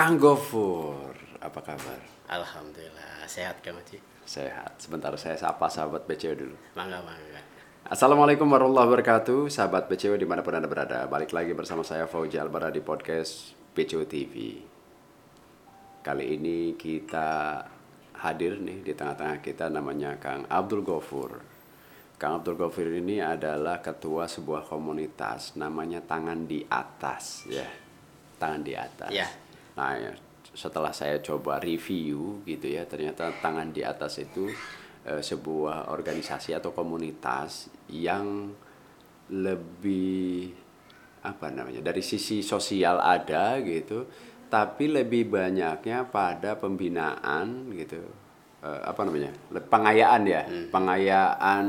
Kang Gofur, apa kabar? Alhamdulillah sehat Kang Oji. Sehat. Sebentar saya sapa sahabat BCO dulu. Mangga mangga. Assalamualaikum warahmatullahi wabarakatuh, sahabat BCO di mana pun anda berada. Balik lagi bersama saya Fauji Albara di podcast BCO TV. Kali ini kita hadir nih di tengah-tengah kita namanya Kang Abdul Gofur. Kang Abdul Gofur ini adalah ketua sebuah komunitas namanya Tangan di Atas ya. Tangan di Atas. Ya. Nah, ya, setelah saya coba review gitu ya, ternyata Tangan di Atas itu eh, sebuah organisasi atau komunitas yang lebih apa namanya dari sisi sosial ada gitu tapi lebih banyaknya pada pembinaan gitu Eh, apa namanya pengayaan ya pengayaan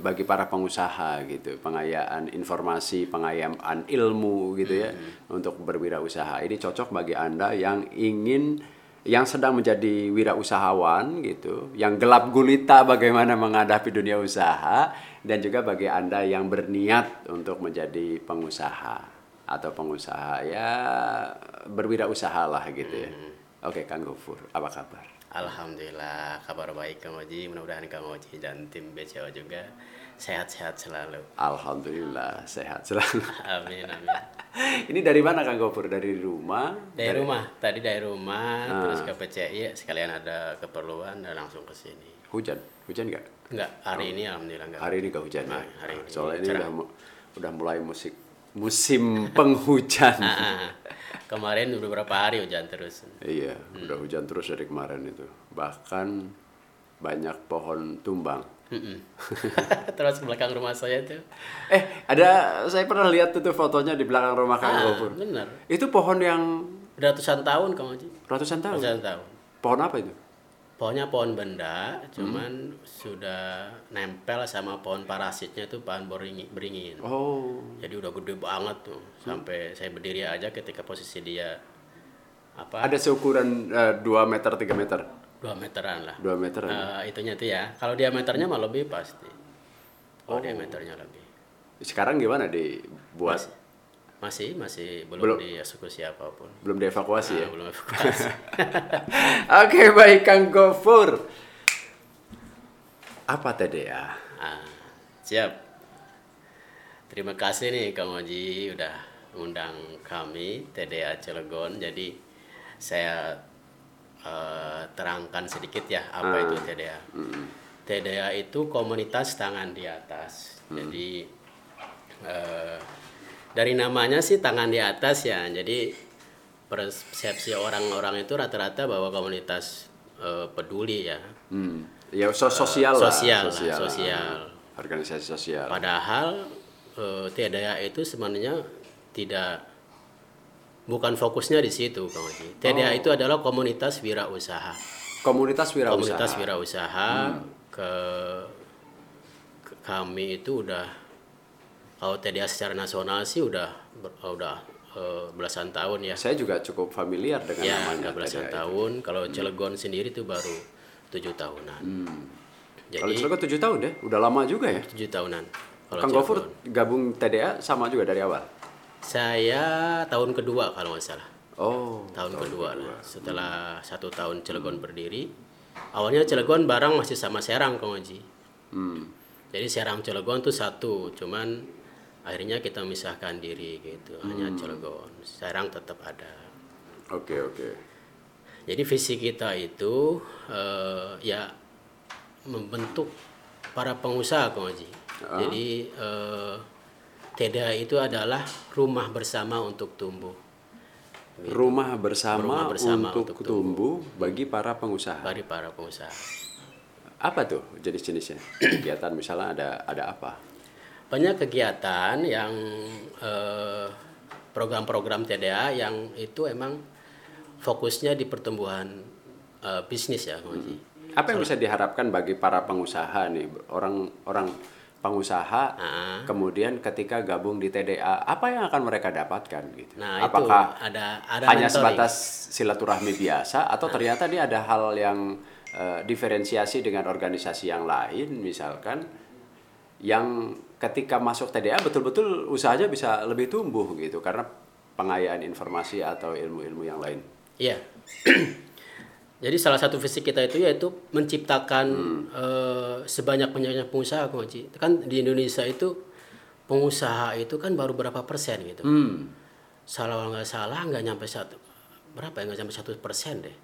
bagi para pengusaha gitu pengayaan informasi pengayaan ilmu gitu ya untuk berwirausaha. Ini cocok bagi anda yang ingin yang sedang menjadi wirausahawan gitu yang gelap gulita bagaimana menghadapi dunia usaha dan juga bagi anda yang berniat untuk menjadi pengusaha atau pengusaha ya berwirausaha lah gitu ya. Oke Kang Gofur apa kabar Alhamdulillah kabar baik Kang Oji. Mudah-mudahan Kang Oji dan tim BCO juga sehat-sehat selalu. Alhamdulillah sehat selalu. Amin amin. Ini dari mana Kang Gofur? Dari rumah? Dari rumah, tadi dari rumah terus ke PCI sekalian ada keperluan dan langsung ke sini. Hujan? Hujan nggak? Enggak, hari ini alhamdulillah enggak. Hari ini nggak hujan ya? Nah, hari ini Soalnya ini udah, udah mulai musik musim penghujan. Ah, kemarin udah berapa hari hujan terus. iya, udah hujan terus dari kemarin itu. Bahkan banyak pohon tumbang. Terus belakang rumah saya itu. Eh, ada saya pernah lihat tuh fotonya di belakang rumah Kang Ah, benar. Itu pohon yang Ratusan tahun Kang Oji. ratusan tahun. Ratusan tahun. Pohon apa itu? Pohonnya pohon benda, cuman sudah nempel sama pohon parasitnya itu pohon beringin. beringin. Oh, Jadi udah gede banget tuh, sampai saya berdiri aja ketika posisi dia apa ada seukuran 2 meter 3 meter. dua meteran lah. 2 meter. Eh, itunya tuh ya. Kalau diameternya mah lebih pasti. Kalau diameternya lebih. Sekarang gimana dibuat? Masih masih Belum. belum, dieksekusi apa pun. Belum dievakuasi ya? Ah, belum evakuasi. Oke baik Kang Gofur. Apa TDA? Ah, siap. Terima kasih nih Kang Oji udah undang kami TDA Cilegon. Jadi saya eh, terangkan sedikit ya apa itu TDA. TDA itu komunitas tangan di atas. Jadi eh, dari namanya sih tangan di atas ya. Jadi persepsi orang-orang itu rata-rata bahwa komunitas eh, peduli ya. Hmm. Ya so- sosial lah. sosial lah, sosial. Organisasi sosial. Padahal eh, TDA itu sebenarnya tidak bukan fokusnya di situ, Kang Oji. TDA itu adalah komunitas wirausaha. Komunitas wirausaha. Komunitas wirausaha ke, ke- kami itu udah kalau TDA secara nasional sih udah ber- udah eh, belasan tahun ya. Saya juga cukup familiar dengan Ya, namanya udah belasan TDA itu. tahun. Kalau Cilegon sendiri itu baru tujuh tahunan. Kalau Jadi Cilegon 7 tahun deh, udah lama juga ya. tujuh tahunan. Kalau Kang Gofur gabung TDA sama juga dari awal. Saya tahun kedua kalau nggak salah. Oh, Tahun, kedua, lah. Setelah satu tahun Cilegon berdiri. Awalnya Cilegon barang masih sama Serang Kang Oji. Hmm. Jadi Serang Cilegon tuh satu, cuman akhirnya kita misahkan diri gitu. Hanya Cilegon. Serang tetap ada. Oke, oke. Jadi visi kita itu eh, ya membentuk para pengusaha Kang Haji. Jadi eh, TDA itu adalah rumah bersama untuk tumbuh. Rumah bersama, Rumah bersama untuk, untuk tumbuh bagi para pengusaha. Bagi para pengusaha. Apa tuh jenis-jenisnya? Kegiatan misalnya ada ada apa? Banyak kegiatan yang eh, program-program TDA yang itu emang fokusnya di pertumbuhan eh, bisnis ya Haji. Apa yang bisa diharapkan bagi para pengusaha nih, orang-orang pengusaha Ah. kemudian ketika gabung di TDA, apa yang akan mereka dapatkan gitu? Nah, Apakah itu ada ada hanya mentoring. sebatas silaturahmi biasa atau ternyata dia ada hal yang eh, diferensiasi dengan organisasi yang lain misalkan yang ketika masuk TDA betul-betul usahanya bisa lebih tumbuh gitu karena pengayaan informasi atau ilmu-ilmu yang lain. Iya. Jadi salah satu visi kita itu yaitu menciptakan eh, sebanyak-banyaknya pengusaha, Kang Haji. Kan di Indonesia itu pengusaha itu kan baru berapa persen gitu. Hmm. Salah nggak salah nggak nyampe satu berapa ya nggak nyampe satu persen deh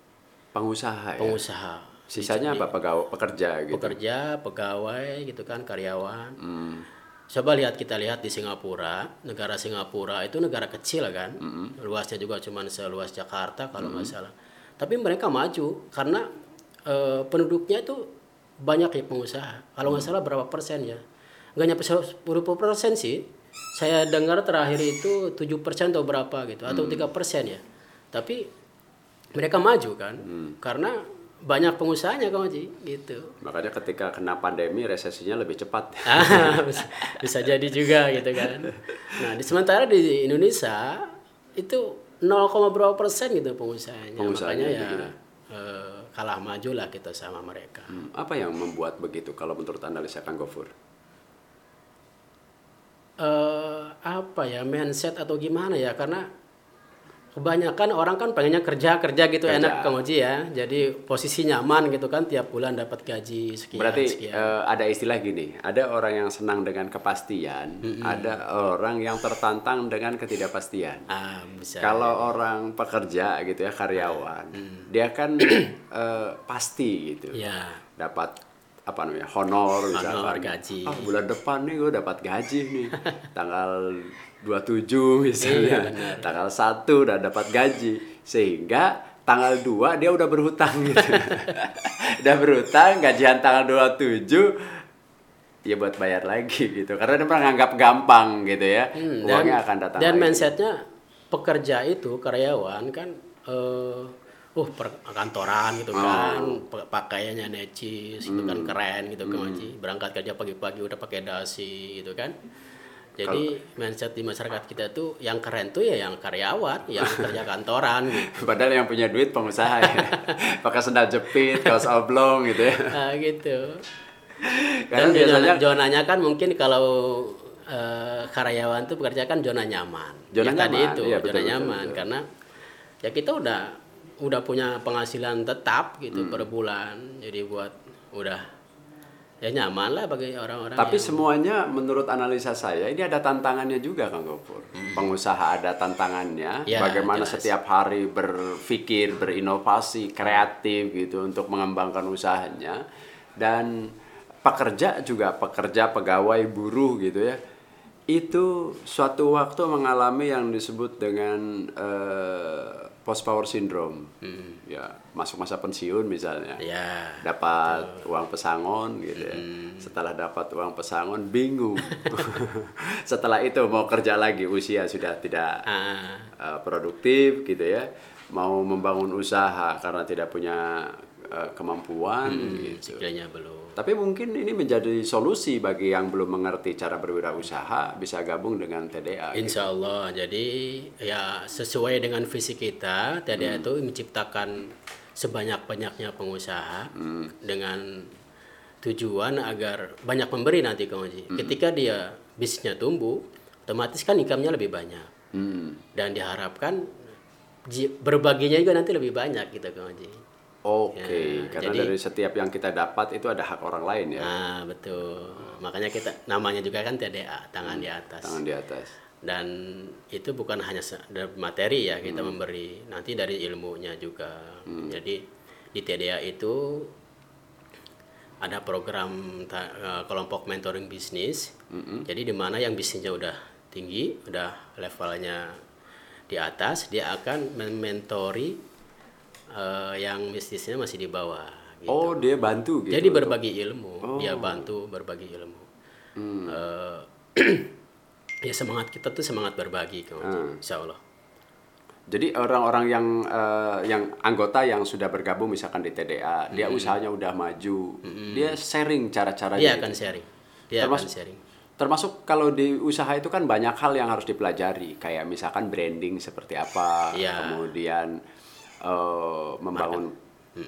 Pengusaha ya. pengusaha. Sisanya apa pegawai pekerja gitu. Pekerja, pegawai gitu kan, karyawan. Hmm. Coba lihat kita lihat di Singapura, negara Singapura itu negara kecil kan, luasnya juga cuma seluas Jakarta kalau nggak salah. Tapi mereka maju karena eh, penduduknya itu banyak ya pengusaha. Kalau nggak salah berapa persen ya? Nggak nyampe 10 persen sih. Saya dengar terakhir itu 7 persen atau berapa gitu, atau tiga persen ya. Tapi mereka maju kan, karena banyak pengusahanya Kang Haji gitu. Makanya ketika kena pandemi resesinya lebih cepat. Ah, bisa, bisa jadi juga gitu kan. Nah, di sementara di Indonesia itu 0, berapa persen gitu pengusahanya. Pengusahanya Makanya ya eh, kalah maju lah kita sama mereka. Hmm, Apa yang membuat begitu kalau menurut analisa Kang Gofur? eh apa ya mindset atau gimana ya karena kebanyakan orang kan pengennya kerja kerja gitu Kerja. enak Kang Oji ya. Jadi posisi nyaman gitu kan tiap bulan dapat gaji sekian Berarti sekian. eh, ada istilah gini, ada orang yang senang dengan kepastian, ada orang yang tertantang dengan ketidakpastian. ah, bisa. Kalau orang pekerja gitu ya karyawan, dia kan eh, pasti gitu, ya. dapat apa namanya honor misalkan. Honor, gaji. Ah, bulan depan nih gue dapat gaji nih, tanggal 27 misalnya, Iya, tanggal 1 udah dapat gaji, sehingga tanggal 2 dia udah berhutang gitu, udah berhutang gajian tanggal 27 ya buat bayar lagi gitu karena dia menganggap gampang gitu ya Hmm, uangnya akan datang dan lagi. mindsetnya pekerja itu karyawan kan eh uh per kantoran gitu Oh. kan pa- pakaiannya necis Hmm. kan keren gitu kan Haji. berangkat kerja pagi-pagi udah pakai dasi gitu kan jadi mindset di masyarakat kita tuh yang keren tuh ya yang karyawan yang kerja kantoran gitu Padahal yang punya duit pengusaha ya. Pakai sendal jepit, kaos oblong gitu ya. Ah, gitu Karena dan biasanya zona, zonanya kan mungkin kalau eh, karyawan tuh bekerja kan zona nyaman. Zona Ya tadi nyaman, itu iya, zona betul, betul, nyaman betul. karena ya kita udah udah punya penghasilan tetap gitu Hmm. per bulan. Jadi buat udah ya nyaman lah bagi orang-orang tapi yang- semuanya menurut analisa saya ini ada tantangannya juga Kang Gopur. Pengusaha ada tantangannya, Ya, bagaimana jelas. setiap hari berpikir, berinovasi, kreatif gitu untuk mengembangkan usahanya dan pekerja juga pekerja, pegawai, buruh gitu ya. Itu suatu waktu mengalami yang disebut dengan post power syndrome. Ya, masuk masa pensiun misalnya. ya dapat uang pesangon gitu ya. Setelah dapat uang pesangon bingung. Setelah itu mau kerja lagi usia sudah tidak ah, uh, produktif gitu ya. Mau membangun usaha karena tidak punya uh, kemampuan gitu. skillnya belum. Tapi mungkin ini menjadi solusi bagi yang belum mengerti cara berwirausaha bisa gabung dengan TDA. gitu. Insya Allah. Jadi ya sesuai dengan visi kita, TDA Hmm. itu menciptakan sebanyak-banyaknya pengusaha Hmm. dengan tujuan agar banyak memberi nanti Kang Haji. Hmm. Ketika dia bisnisnya tumbuh, otomatis kan income-nya lebih banyak. Hmm. Dan diharapkan berbaginya juga nanti lebih banyak gitu Kang Haji. Oke, Ya, karena jadi- dari setiap yang kita dapat itu ada hak orang lain ya. Nah, betul. Makanya kita namanya juga kan TDA, tangan di atas. Tangan di atas. dan itu bukan hanya dari materi ya kita memberi nanti dari ilmunya juga jadi di TDA itu ada program ta- eh, kelompok mentoring bisnis jadi di mana yang bisnisnya udah tinggi udah levelnya di atas dia akan mementori eh, yang bisnisnya masih di bawah gitu. Oh, dia bantu gitu. Jadi berbagi ilmu, dia bantu berbagi ilmu. Eh, ya semangat kita tuh semangat berbagi, Kang Oji. Insya Allah. Jadi orang-orang yang eh, yang anggota yang sudah bergabung misalkan di TDA, dia usahanya udah maju, dia sharing cara-caranya. Dia gitu. akan sharing. Dia Termasuk- akan sharing. Termasuk kalau di usaha itu kan banyak hal yang harus dipelajari, kayak misalkan branding seperti apa, Iya. kemudian eh, membangun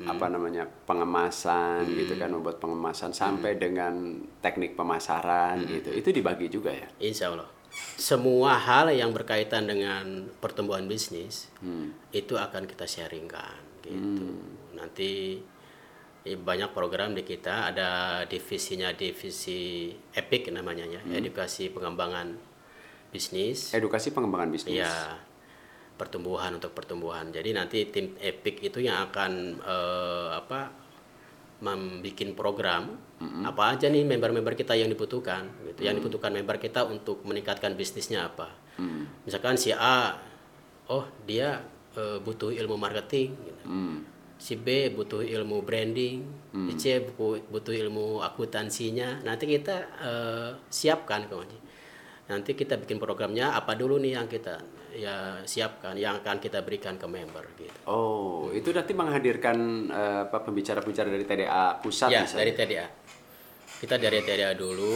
apa namanya pengemasan gitu kan, membuat pengemasan sampai dengan teknik pemasaran gitu. Itu dibagi juga ya. Insya Allah. semua hal yang berkaitan dengan pertumbuhan bisnis Hmm. itu akan kita sharingkan gitu. Nanti eh, banyak program di kita ada divisinya divisi Epic namanya ya, edukasi pengembangan bisnis. Edukasi pengembangan bisnis. Iya, pertumbuhan untuk pertumbuhan. Jadi nanti tim Epic itu yang akan eh, apa membuat program apa aja nih member-member kita yang dibutuhkan gitu. Yang dibutuhkan member kita untuk meningkatkan bisnisnya apa. Misalkan si A oh dia eh, butuh ilmu marketing gitu. Hmm. Si B butuh ilmu branding, si C buku- butuh ilmu akuntansinya. Nanti kita eh, siapkan kawan. Nanti kita bikin programnya apa dulu nih yang kita ya siapkan, yang akan kita berikan ke member gitu. Oh, itu nanti menghadirkan eh, apa pembicara-pembicara dari TDA pusat ya misalnya? dari TDA. Kita dari TDA dulu.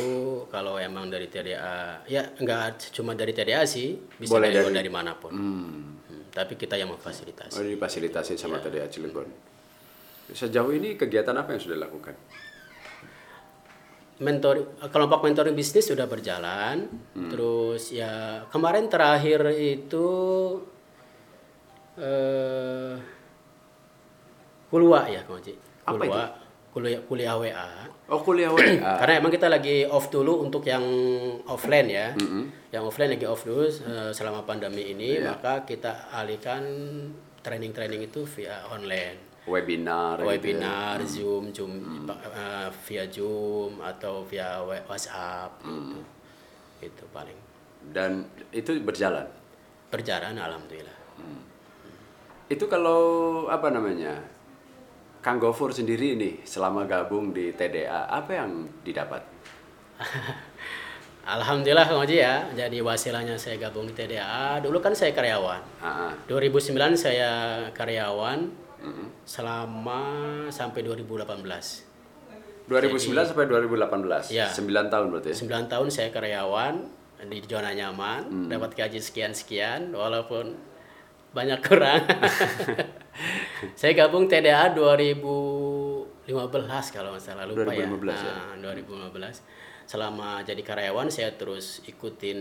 Kalau emang dari TDA, ya nggak cuma dari TDA sih, bisa Boleh dari, dari- dari mana pun. Hmm. Hmm, Tapi kita yang memfasilitasi. Oh, difasilitasi sama Iya. TDA Cilegon. Sejauh ini kegiatan apa yang sudah dilakukan? Mentor kelompok mentoring bisnis sudah berjalan. Terus ya kemarin terakhir itu eh kulwa ya Kang Haji. Apa kulwa kuliah kuliah WA Oh, kuliah WA. karena emang kita lagi off dulu untuk yang offline ya. Yang offline lagi off dulu eh, selama pandemi ini Iya. maka kita alihkan training-training itu via online Webinar, gitu ya. webinar, Zoom, Zoom uh, via Zoom atau via WhatsApp gitu. Itu paling Dan itu berjalan. berjalan alhamdulillah. Itu kalau apa namanya? Kang Gofur sendiri nih selama gabung di TDA, apa yang didapat? Alhamdulillah Kang Oji ya. Jadi wasilahnya saya gabung di TDA. Dulu kan saya karyawan. Ah, ah. 2009 saya karyawan selama sampai 2018. 2009 sampai 2018. Iya. 9 tahun berarti ya. 9 tahun saya karyawan di zona nyaman, Hmm. dapat gaji sekian-sekian walaupun banyak kurang. saya gabung TDA 2015 kalau nggak salah lupa 2015 ya. ya? Nah, 2015. Selama jadi karyawan saya terus ikutin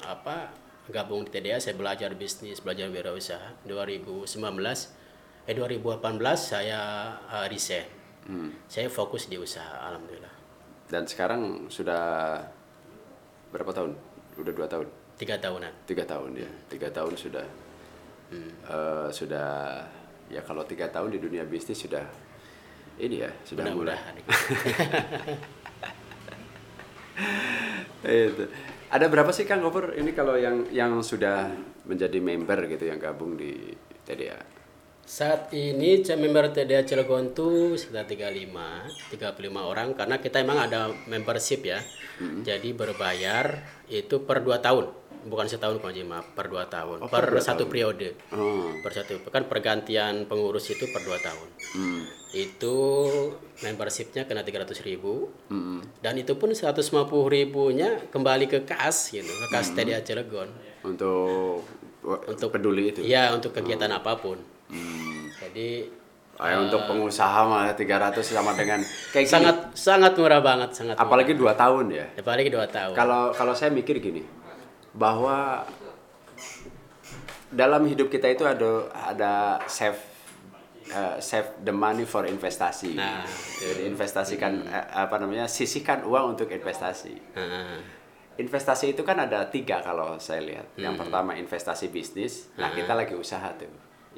apa gabung di TDA, saya belajar bisnis, belajar wirausaha. 2019 eh 2018 saya uh, resign. Hmm. Saya fokus di usaha alhamdulillah. Dan sekarang sudah berapa tahun? Udah dua tahun. Tiga tahunan. Tiga tahun ya. Tiga tahun sudah. Eh, sudah ya kalau tiga tahun di dunia bisnis sudah ini ya sudah mulai. Mudah-mudahan. Itu. Ada berapa sih Kang Gofur ini kalau yang yang sudah menjadi member gitu yang gabung di TDA? Saat ini member TDA Cilegon tuh sekitar 35, 35 orang karena kita emang ada membership ya. Jadi berbayar itu per 2 tahun. Bukan setahun Pak Haji, maaf, per 2 tahun. Oh, per per satu tahun. periode. Oh. Per satu kan pergantian pengurus itu per 2 tahun. Hmm. Itu membershipnya kena 300 ribu Hmm. dan itu pun 150 ribunya kembali ke kas gitu, ke kas TDA Cilegon. Untuk untuk peduli itu. Iya, untuk kegiatan apa pun. Hmm. Jadi Ah, ya, untuk pengusaha mah 300 sama dengan kayak gini. sangat sangat murah banget sangat murah. apalagi dua tahun ya. apalagi dua tahun Kalau kalau saya mikir gini, bahwa dalam hidup kita itu ada ada save eh, save the money for investasi. Nah, Jadi investasikan eh, apa namanya sisihkan uang untuk investasi. Heeh. Investasi itu kan ada tiga kalau saya lihat. Yang Hmm. pertama investasi bisnis, nah kita lagi usaha tuh.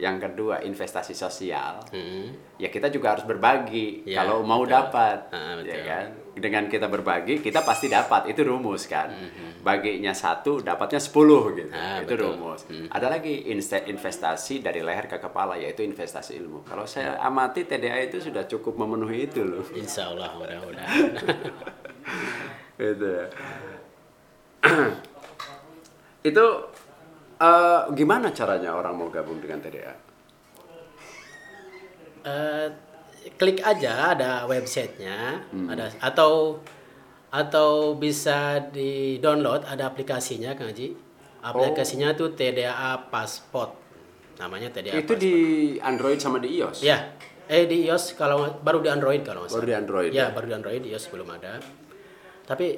Yang kedua investasi sosial, Hmm. ya kita juga harus berbagi Ya, kalau mau betul. dapat, Ah, ya kan? Dengan kita berbagi, kita pasti dapat. Itu rumus kan? Baginya satu, dapatnya 10 gitu. Hmm. Ah, itu betul. rumus. Ada lagi investasi dari leher ke kepala, yaitu investasi ilmu. Kalau saya amati TDA itu sudah cukup memenuhi itu loh. Insya Allah mudah-mudahan itu ya. itu eh, gimana caranya orang mau gabung dengan TDA? Eh, klik aja ada websitenya Hmm. ada atau atau bisa di download ada aplikasinya Kang Haji aplikasinya tuh TDA Passport namanya TDA itu Passport. di Android sama di iOS? ya eh di iOS kalau baru di Android kalau nggak Baru di Android. ya baru di Android iOS belum ada tapi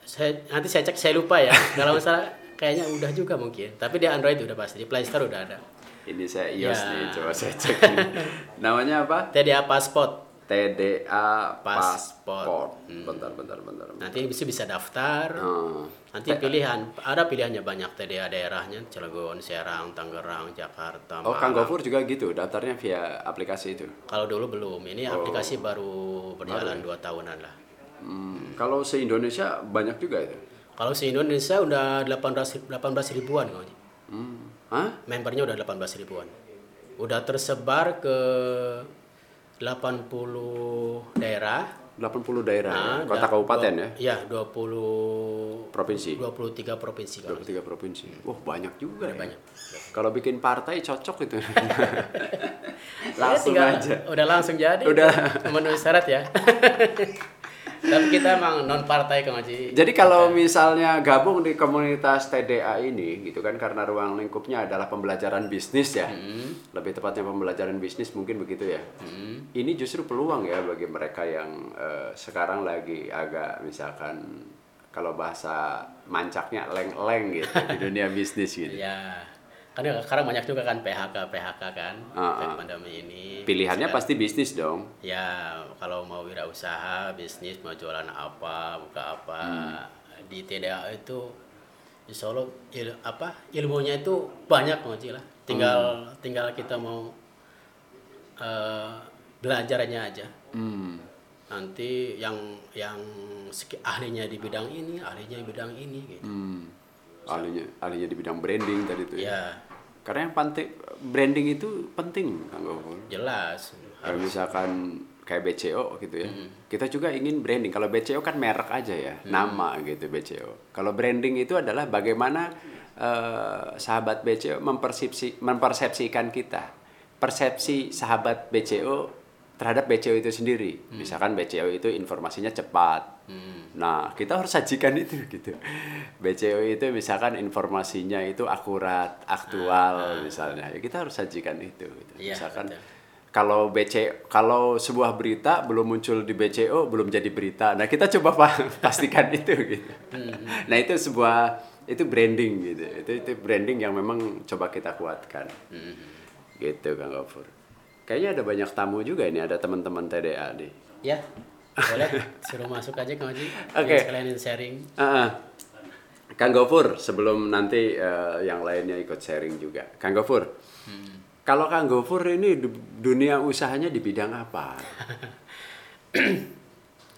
saya nanti saya cek saya lupa ya. Kalau masalah kayaknya udah juga mungkin. Tapi di Android udah pasti, di Play Store udah ada. Ini saya iOS Ya. nih, coba saya cek. nih. Namanya apa? TDA Passport. TDA Pasport. Pasport. Bentar, bentar, bentar. bentar. Nanti bisa bisa daftar. Hmm. Nanti pilihan, ada pilihannya banyak TDA daerahnya, Cilegon, Serang, Tangerang, Jakarta. Oh, Kang. Gofur juga gitu, daftarnya via aplikasi itu. Kalau dulu belum, ini Oh. aplikasi baru berjalan dua tahunan lah. Hmm. Kalau se Indonesia banyak juga itu. Kalau se Indonesia udah 18 18 ribuan Haji. Hmm. Hah? Membernya udah 18 ribuan. Udah tersebar ke 80 daerah. 80 daerah, ya? Nah, kota da- kabupaten ya, Iya, 20 provinsi. 23 provinsi Kang Haji. 23 provinsi. Wah, banyak juga ya. banyak. Kalau bikin partai cocok itu. Ya, Langsung tinggal- aja. Udah langsung jadi. Udah. Memenuhi syarat ya. Tapi kita emang non partai Kang Haji. Jadi kalau misalnya gabung di komunitas TDA ini gitu kan karena ruang lingkupnya adalah pembelajaran bisnis ya. Lebih tepatnya pembelajaran bisnis mungkin begitu ya. Ini justru peluang ya bagi mereka yang eh, sekarang lagi agak misalkan kalau bahasa mancaknya leng-leng gitu di dunia bisnis gitu. Ya. Kan sekarang banyak juga kan PHK PHK kan efek ah. pandemi ini. Pilihannya Sudah- pasti bisnis dong. Ya, kalau mau wirausaha, bisnis, mau jualan apa, buka apa, Hmm. di TDA itu insya Allah il- apa ilmunya itu banyak Haji lah. Tinggal Hmm. tinggal kita mau eh, belajarnya aja. Hmm. Nanti yang yang ahlinya di bidang ini, ahlinya di bidang ini gitu. Hmm. Ahlinya, ahlinya di bidang branding tadi itu ya. Ya, Karena yang penting branding itu penting Kang jelas. Kalau misalkan kayak BCO gitu ya. Kita juga ingin branding. Kalau BCO kan merek aja ya, nama gitu BCO. Kalau branding itu adalah bagaimana eh, sahabat BCO mempersepsi mempersepsikan kita. Persepsi sahabat BCO terhadap BCO itu sendiri. Misalkan BCO itu informasinya cepat. Hmm. Nah, kita harus sajikan itu gitu. BCO itu misalkan informasinya itu akurat, aktual misalnya. Ya, kita harus sajikan itu gitu. Iya, misalkan betul. kalau BC kalau sebuah berita belum muncul di BCO belum jadi berita. Nah, kita coba pa- pastikan itu gitu. Nah, itu sebuah itu branding gitu. Itu itu branding yang memang coba kita kuatkan. Gitu Kang Gofur. Kayaknya ada banyak tamu juga ini, ada teman-teman TDA nih. Ya, boleh suruh masuk aja Kang Haji. Oke. Biar Sekalian sharing. Ah, ah. Kang Gofur, sebelum nanti eh, yang lainnya ikut sharing juga. Kang Gofur, kalau Kang Gofur ini du- dunia usahanya di bidang apa?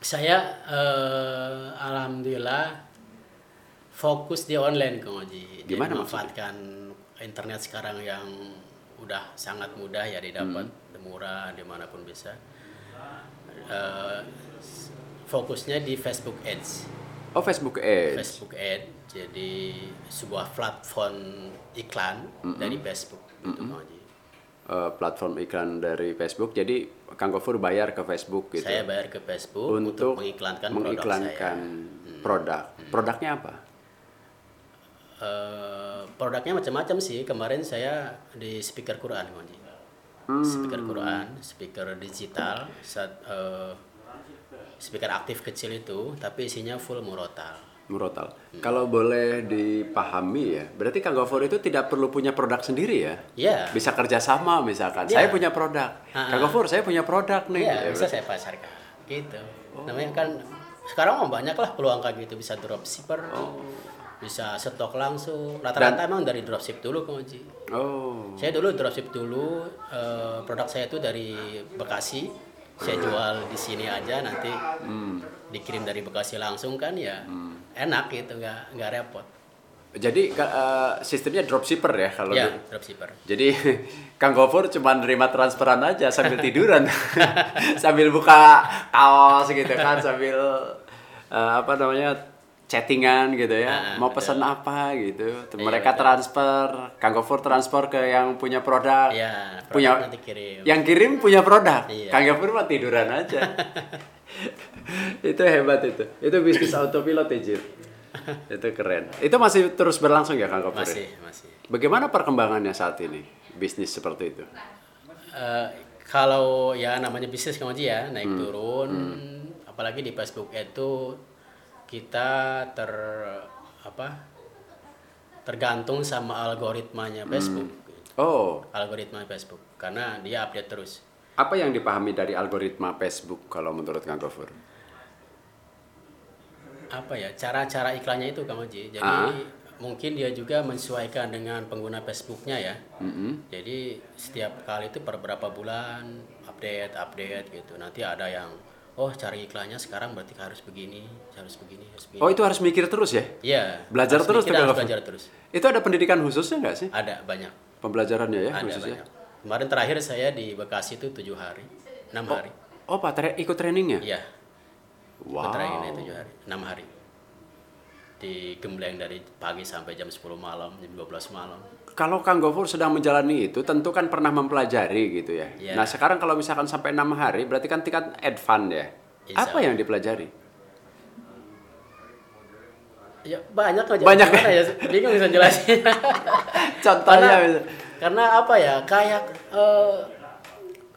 Saya eh, alhamdulillah fokus di online Kang. Jadi Gimana memanfaatkan internet sekarang yang udah sangat mudah ya didapat, Hmm. Murah di mana pun bisa. S- fokusnya di Facebook Ads. Oh, Facebook Ads. Facebook Ads jadi sebuah platform iklan dari Facebook gitu Kang Haji. Eh, platform iklan dari Facebook. Jadi Kang Gofur bayar ke Facebook gitu. Saya bayar ke Facebook untuk, untuk mengiklankan, mengiklankan produk. Produknya apa? Eh, produknya macam-macam sih. Kemarin saya di speaker Quran, Haji. Speaker Quran, speaker digital, saat, eh, speaker aktif kecil itu, tapi isinya full murotal. Murotal. Kalau boleh dipahami ya, berarti Kang Gofur itu tidak perlu punya produk sendiri ya? Iya. Bisa kerjasama misalkan. Iya. Saya punya produk. Ah, Kang Gofur, saya punya produk nih. Iya, Ya, bisa saya pasarkan. Gitu. Namanya kan sekarang banyak lah peluang kayak gitu bisa dropshipper. Bisa stok langsung. Rata-rata emang dari dropship dulu Kang Haji. Oh. Saya dulu dropship dulu eh, produk saya itu dari Bekasi. Saya jual di sini aja nanti dikirim dari Bekasi langsung kan ya enak gitu nggak nggak repot. Jadi eh, sistemnya dropshipper ya kalau Ya di- dropshipper. Jadi Kang Gofur cuma nerima transferan aja sambil tiduran, sambil buka kaos gitu kan, sambil eh, apa namanya chattingan gitu ya, Ah, mau pesan apa gitu. Mereka transfer, Kang Gofur transfer ke yang punya produk, Ya punya produk nanti kirim. yang kirim punya produk, Iya. Kang Gofur mah tiduran aja. itu hebat itu, itu bisnis autopilot ya Jir. itu keren. Itu masih terus berlangsung ya Kang Gofur? ya? Masih masih. Bagaimana perkembangannya saat ini bisnis seperti itu? Eh, kalau ya namanya bisnis Kang Haji ya naik Hmm. turun apalagi di Facebook itu kita ter apa tergantung sama algoritmanya Facebook Oh, algoritma Facebook karena dia update terus apa yang dipahami dari algoritma Facebook kalau menurut Kang Gofur? apa ya cara-cara iklannya itu Kang Oji. Jadi Ah. mungkin dia juga menyesuaikan dengan pengguna Facebooknya ya. Mm-mm. Jadi setiap kali itu per berapa bulan update update gitu. Nanti ada yang oh cari iklannya sekarang berarti harus begini, harus begini, harus begini. Oh, itu harus mikir terus ya? Iya. Belajar harus terus mikir, harus belajar terus. Itu ada pendidikan khususnya nggak sih? Ada banyak. Pembelajarannya ya Ada khususnya? banyak. Kemarin terakhir saya di Bekasi itu tujuh hari, enam hari. Oh, Pak, tra- ikut trainingnya? Iya. Wow. Terakhir ini tujuh hari, enam hari. Di Gembleng dari pagi sampai jam 10 malam, jam 12 malam. Kalau Kang Gofur sedang menjalani itu, tentu kan pernah mempelajari gitu ya. Iya. Nah, sekarang kalau misalkan sampai enam hari, berarti kan tingkat advance ya. Insya Apa yang dipelajari? Ya banyak aja. Banyak. Gimana ya? Bingung bisa jelasin. Contohnya karena, karena apa ya? Kayak eh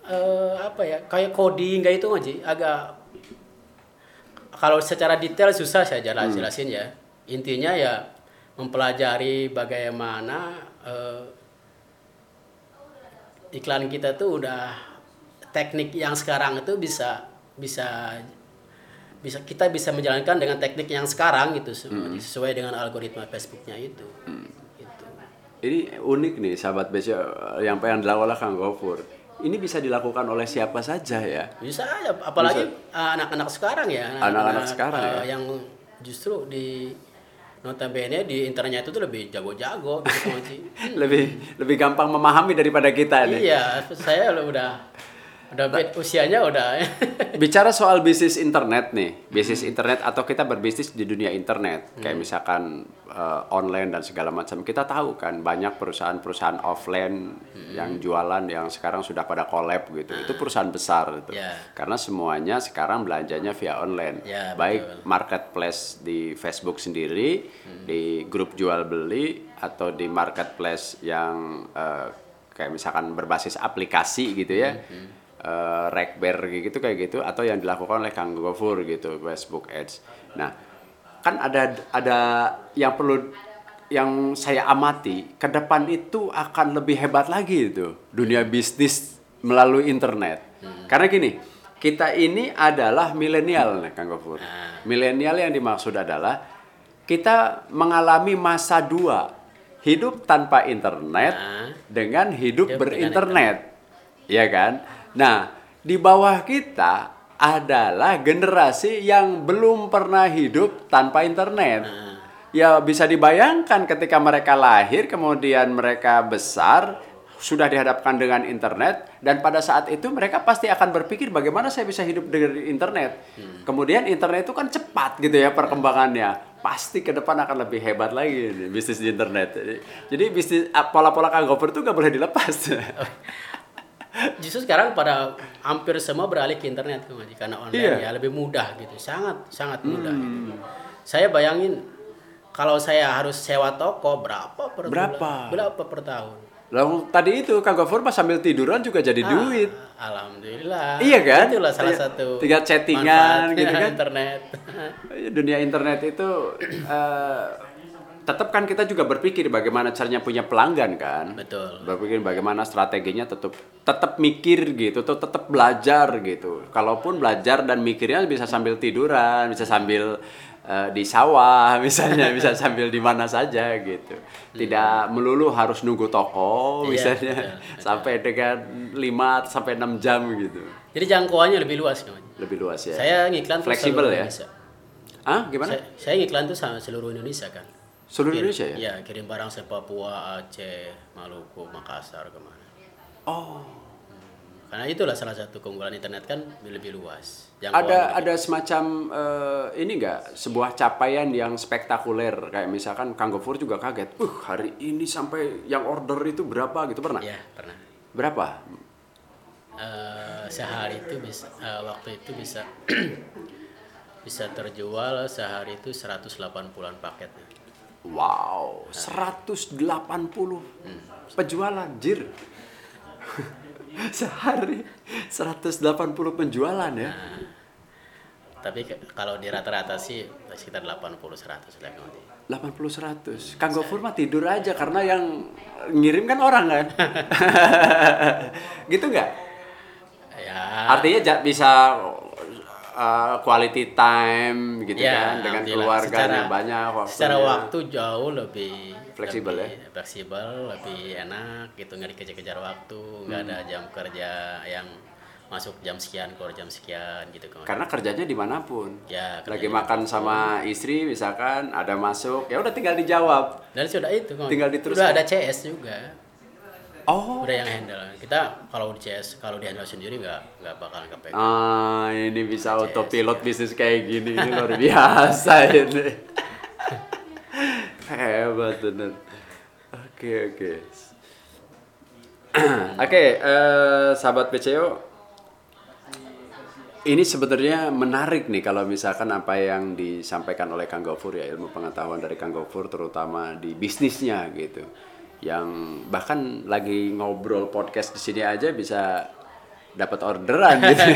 eh, apa ya? Kayak coding kayak itu aja agak kalau secara detail susah saya jelas Hmm. jelasin ya. Intinya ya mempelajari bagaimana eh, iklan kita tuh udah teknik yang sekarang itu bisa bisa bisa kita bisa menjalankan dengan teknik yang sekarang gitu Hmm. sesuai dengan algoritma Facebooknya itu. Gitu. Ini unik nih, sahabat BC yang pengen dilakukan oleh Kang Gofur. Ini bisa dilakukan oleh siapa saja ya. Bisa aja, apalagi anak-anak sekarang ya. Anak-anak sekarang uh, ya. Yang justru di notabene di internet itu lebih jago-jago gitu lebih lebih gampang memahami daripada kita nih. Iya, saya udah udah bed usianya udah. Bicara soal bisnis internet nih, bisnis internet atau kita berbisnis di dunia internet, kayak misalkan eh, online dan segala macam, kita tahu kan banyak perusahaan-perusahaan offline yang jualan yang sekarang sudah pada collab gitu, itu perusahaan besar itu, Ya. karena semuanya sekarang belanjanya via online, Ya, baik marketplace di Facebook sendiri, di grup jual beli atau di marketplace yang eh, kayak misalkan berbasis aplikasi gitu ya eh, Rekber gitu kayak gitu atau yang dilakukan oleh Kang Gofur gitu Facebook Ads. Nah, kan ada ada yang perlu yang saya amati ke depan itu akan lebih hebat lagi itu dunia bisnis melalui internet. Karena gini, kita ini adalah milenial nih Kang Gofur. Milenial yang dimaksud adalah kita mengalami masa dua hidup tanpa internet Nah. dengan hidup Hidup dengan berinternet. Ya kan? Nah, di bawah kita adalah generasi yang belum pernah hidup tanpa internet. Ya bisa dibayangkan ketika mereka lahir kemudian mereka besar sudah dihadapkan dengan internet dan pada saat itu mereka pasti akan berpikir bagaimana saya bisa hidup dengan internet. Kemudian internet itu kan cepat gitu ya perkembangannya. Pasti ke depan akan lebih hebat lagi nih, bisnis di internet. Jadi, jadi bisnis ah, pola-pola Kang Gopher itu nggak boleh dilepas. Justru sekarang pada hampir semua beralih ke internet Kang Haji, karena online. Hmm. ya lebih mudah gitu, sangat sangat mudah. gitu. Saya bayangin kalau saya harus sewa toko berapa per Berapa? bulan? Berapa per tahun? Lalu tadi itu Kang Gofur mah sambil tiduran juga jadi duit. Ah, Alhamdulillah. Iya kan? Itulah salah Iya. satu Tinggal chattingan gitu kan. internet. Dunia internet itu eh, tetap kan kita juga berpikir bagaimana caranya punya pelanggan kan. Betul. Berpikir bagaimana strateginya tetap tetap mikir gitu, tuh tetap belajar gitu. Kalaupun belajar dan mikirnya bisa sambil tiduran, bisa sambil eh, di sawah misalnya, bisa sambil di mana saja gitu. Tidak melulu harus nunggu toko Iya, misalnya betul, betul. sampai dengan 5 sampai 6 jam gitu. Jadi jangkauannya lebih luas Haji. Lebih luas ya. Saya ngiklan Fleksibel ya? Indonesia. Ah, gimana? Saya, saya ngiklan tuh sama seluruh Indonesia kan. Seluruh Kirim- Indonesia ya? Iya, kirim barang se Papua, Aceh, Maluku, Makassar ke mana. Oh. Karena itulah salah satu keunggulan internet kan lebih luas. Ada Jangkauannya ada semacam eh, ini enggak sebuah capaian yang spektakuler kayak misalkan Kang Gofur juga kaget. Uh, hari ini sampai yang order itu berapa gitu pernah? Iya, pernah. Berapa? Eh, sehari itu bisa eh, waktu itu bisa bisa terjual sehari itu 180-an paketnya. Wow, 180 penjualan, jir. Sehari 180 penjualan ya. tapi ke- kalau di rata-rata sih sekitar 80 100 lah Kang Oji. 80 100. Kang Gofur mah tidur aja karena yang ngirim kan orang kan. gitu nggak? Ya. Artinya bisa uh, quality time gitu Ya, kan dengan keluarganya Secara- banyak waktunya. Secara waktu jauh lebih Fleksibel lebih Fleksibel, lebih enak gitu nggak dikejar-kejar waktu, nggak Hmm. ada jam kerja yang masuk jam sekian keluar jam sekian gitu kan. Karena kerjanya di mana pun. Ya, Lagi makan sama istri misalkan ada masuk, ya udah tinggal dijawab. Dan sudah itu Kang. Tinggal diteruskan. Udah ada CS juga. Oh. Udah yang handle. Kita kalau di CS kalau di handle sendiri nggak nggak bakalan kepegang. Ah, ini bisa autopilot bisnis kayak gini, ini luar biasa ini. Hebat bener. Oke oke. Oke, eh, sahabat PCO, ini sebenarnya menarik nih kalau misalkan apa yang disampaikan oleh Kang Gofur ya ilmu pengetahuan dari Kang Gofur terutama di bisnisnya gitu. Yang bahkan lagi ngobrol podcast di sini aja bisa dapat orderan gitu.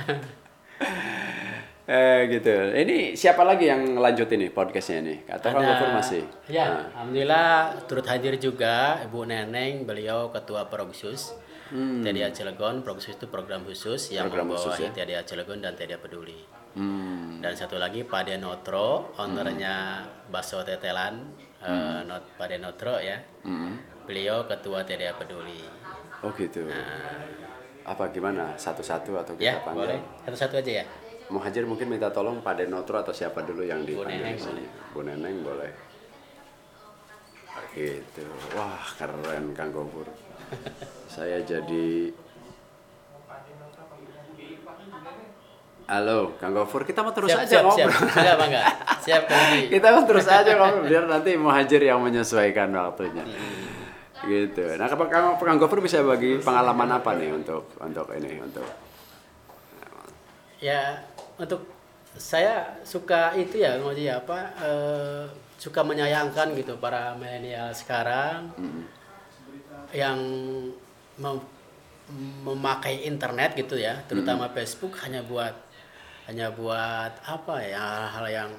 eh gitu. Ini siapa lagi yang lanjut ini podcastnya ini? Atau Gofur masih? Ya, alhamdulillah turut hadir juga Ibu Neneng, beliau ketua Progsus. TDA Cilegon, Progsus itu program khusus yang Hmm. Program khusus, membawahi TDA Cilegon dan TDA Peduli. Hmm. Dan satu lagi Pak Denotro, ownernya Baso Tetelan, eh, not Pak Denotro ya. Hmm. Beliau ketua TDA Peduli. Oh gitu. Apa gimana? Satu-satu atau kita Ya, panggil? boleh. Satu-satu aja ya. Muhajir mungkin minta tolong Pak Denotro atau siapa dulu yang Bu dipanggil Neneng di sini. Bu Neneng boleh. Gitu. Wah, keren Kang Gofur. Saya jadi Halo, Kang Gofur, kita mau terus siap, aja siap, ngobrol. siap. Siap, Bangga. Siap, kita mau terus aja ngobrol biar nanti Muhajir yang menyesuaikan waktunya. Gitu. Nah, Kang Kang Kang Gofur bisa bagi pengalaman apa nih untuk untuk ini untuk Ya, untuk saya suka itu ya ngoji apa eh, suka menyayangkan gitu para milenial sekarang yang mem- memakai internet gitu ya, terutama Facebook hanya buat hanya buat apa ya hal yang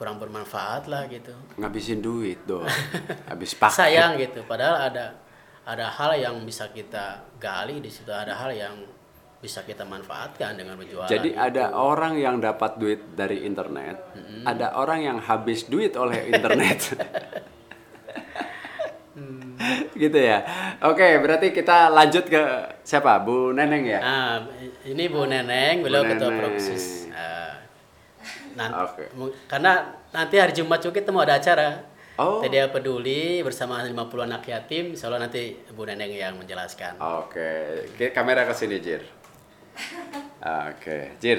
kurang bermanfaat lah gitu. ngabisin duit doang. Habis pakai. Sayang gitu, padahal ada ada hal yang bisa kita gali di situ, ada hal yang bisa kita manfaatkan dengan berjualan. Jadi gitu. ada orang yang dapat duit dari internet, ada orang yang habis duit oleh internet. gitu ya. Oke, berarti kita lanjut ke siapa? Bu Neneng ya? Nah, ini Bu Neneng, beliau Bu ketua. Proksis. Eh, nanti, Oke. mu- karena nanti hari Jumat juga kita mau ada acara. Oh. TDA Peduli bersama 50 anak yatim, insya Allah nanti Bu Neneng yang menjelaskan. Oke, Oke, kamera ke sini, Jir. Oke, Jir.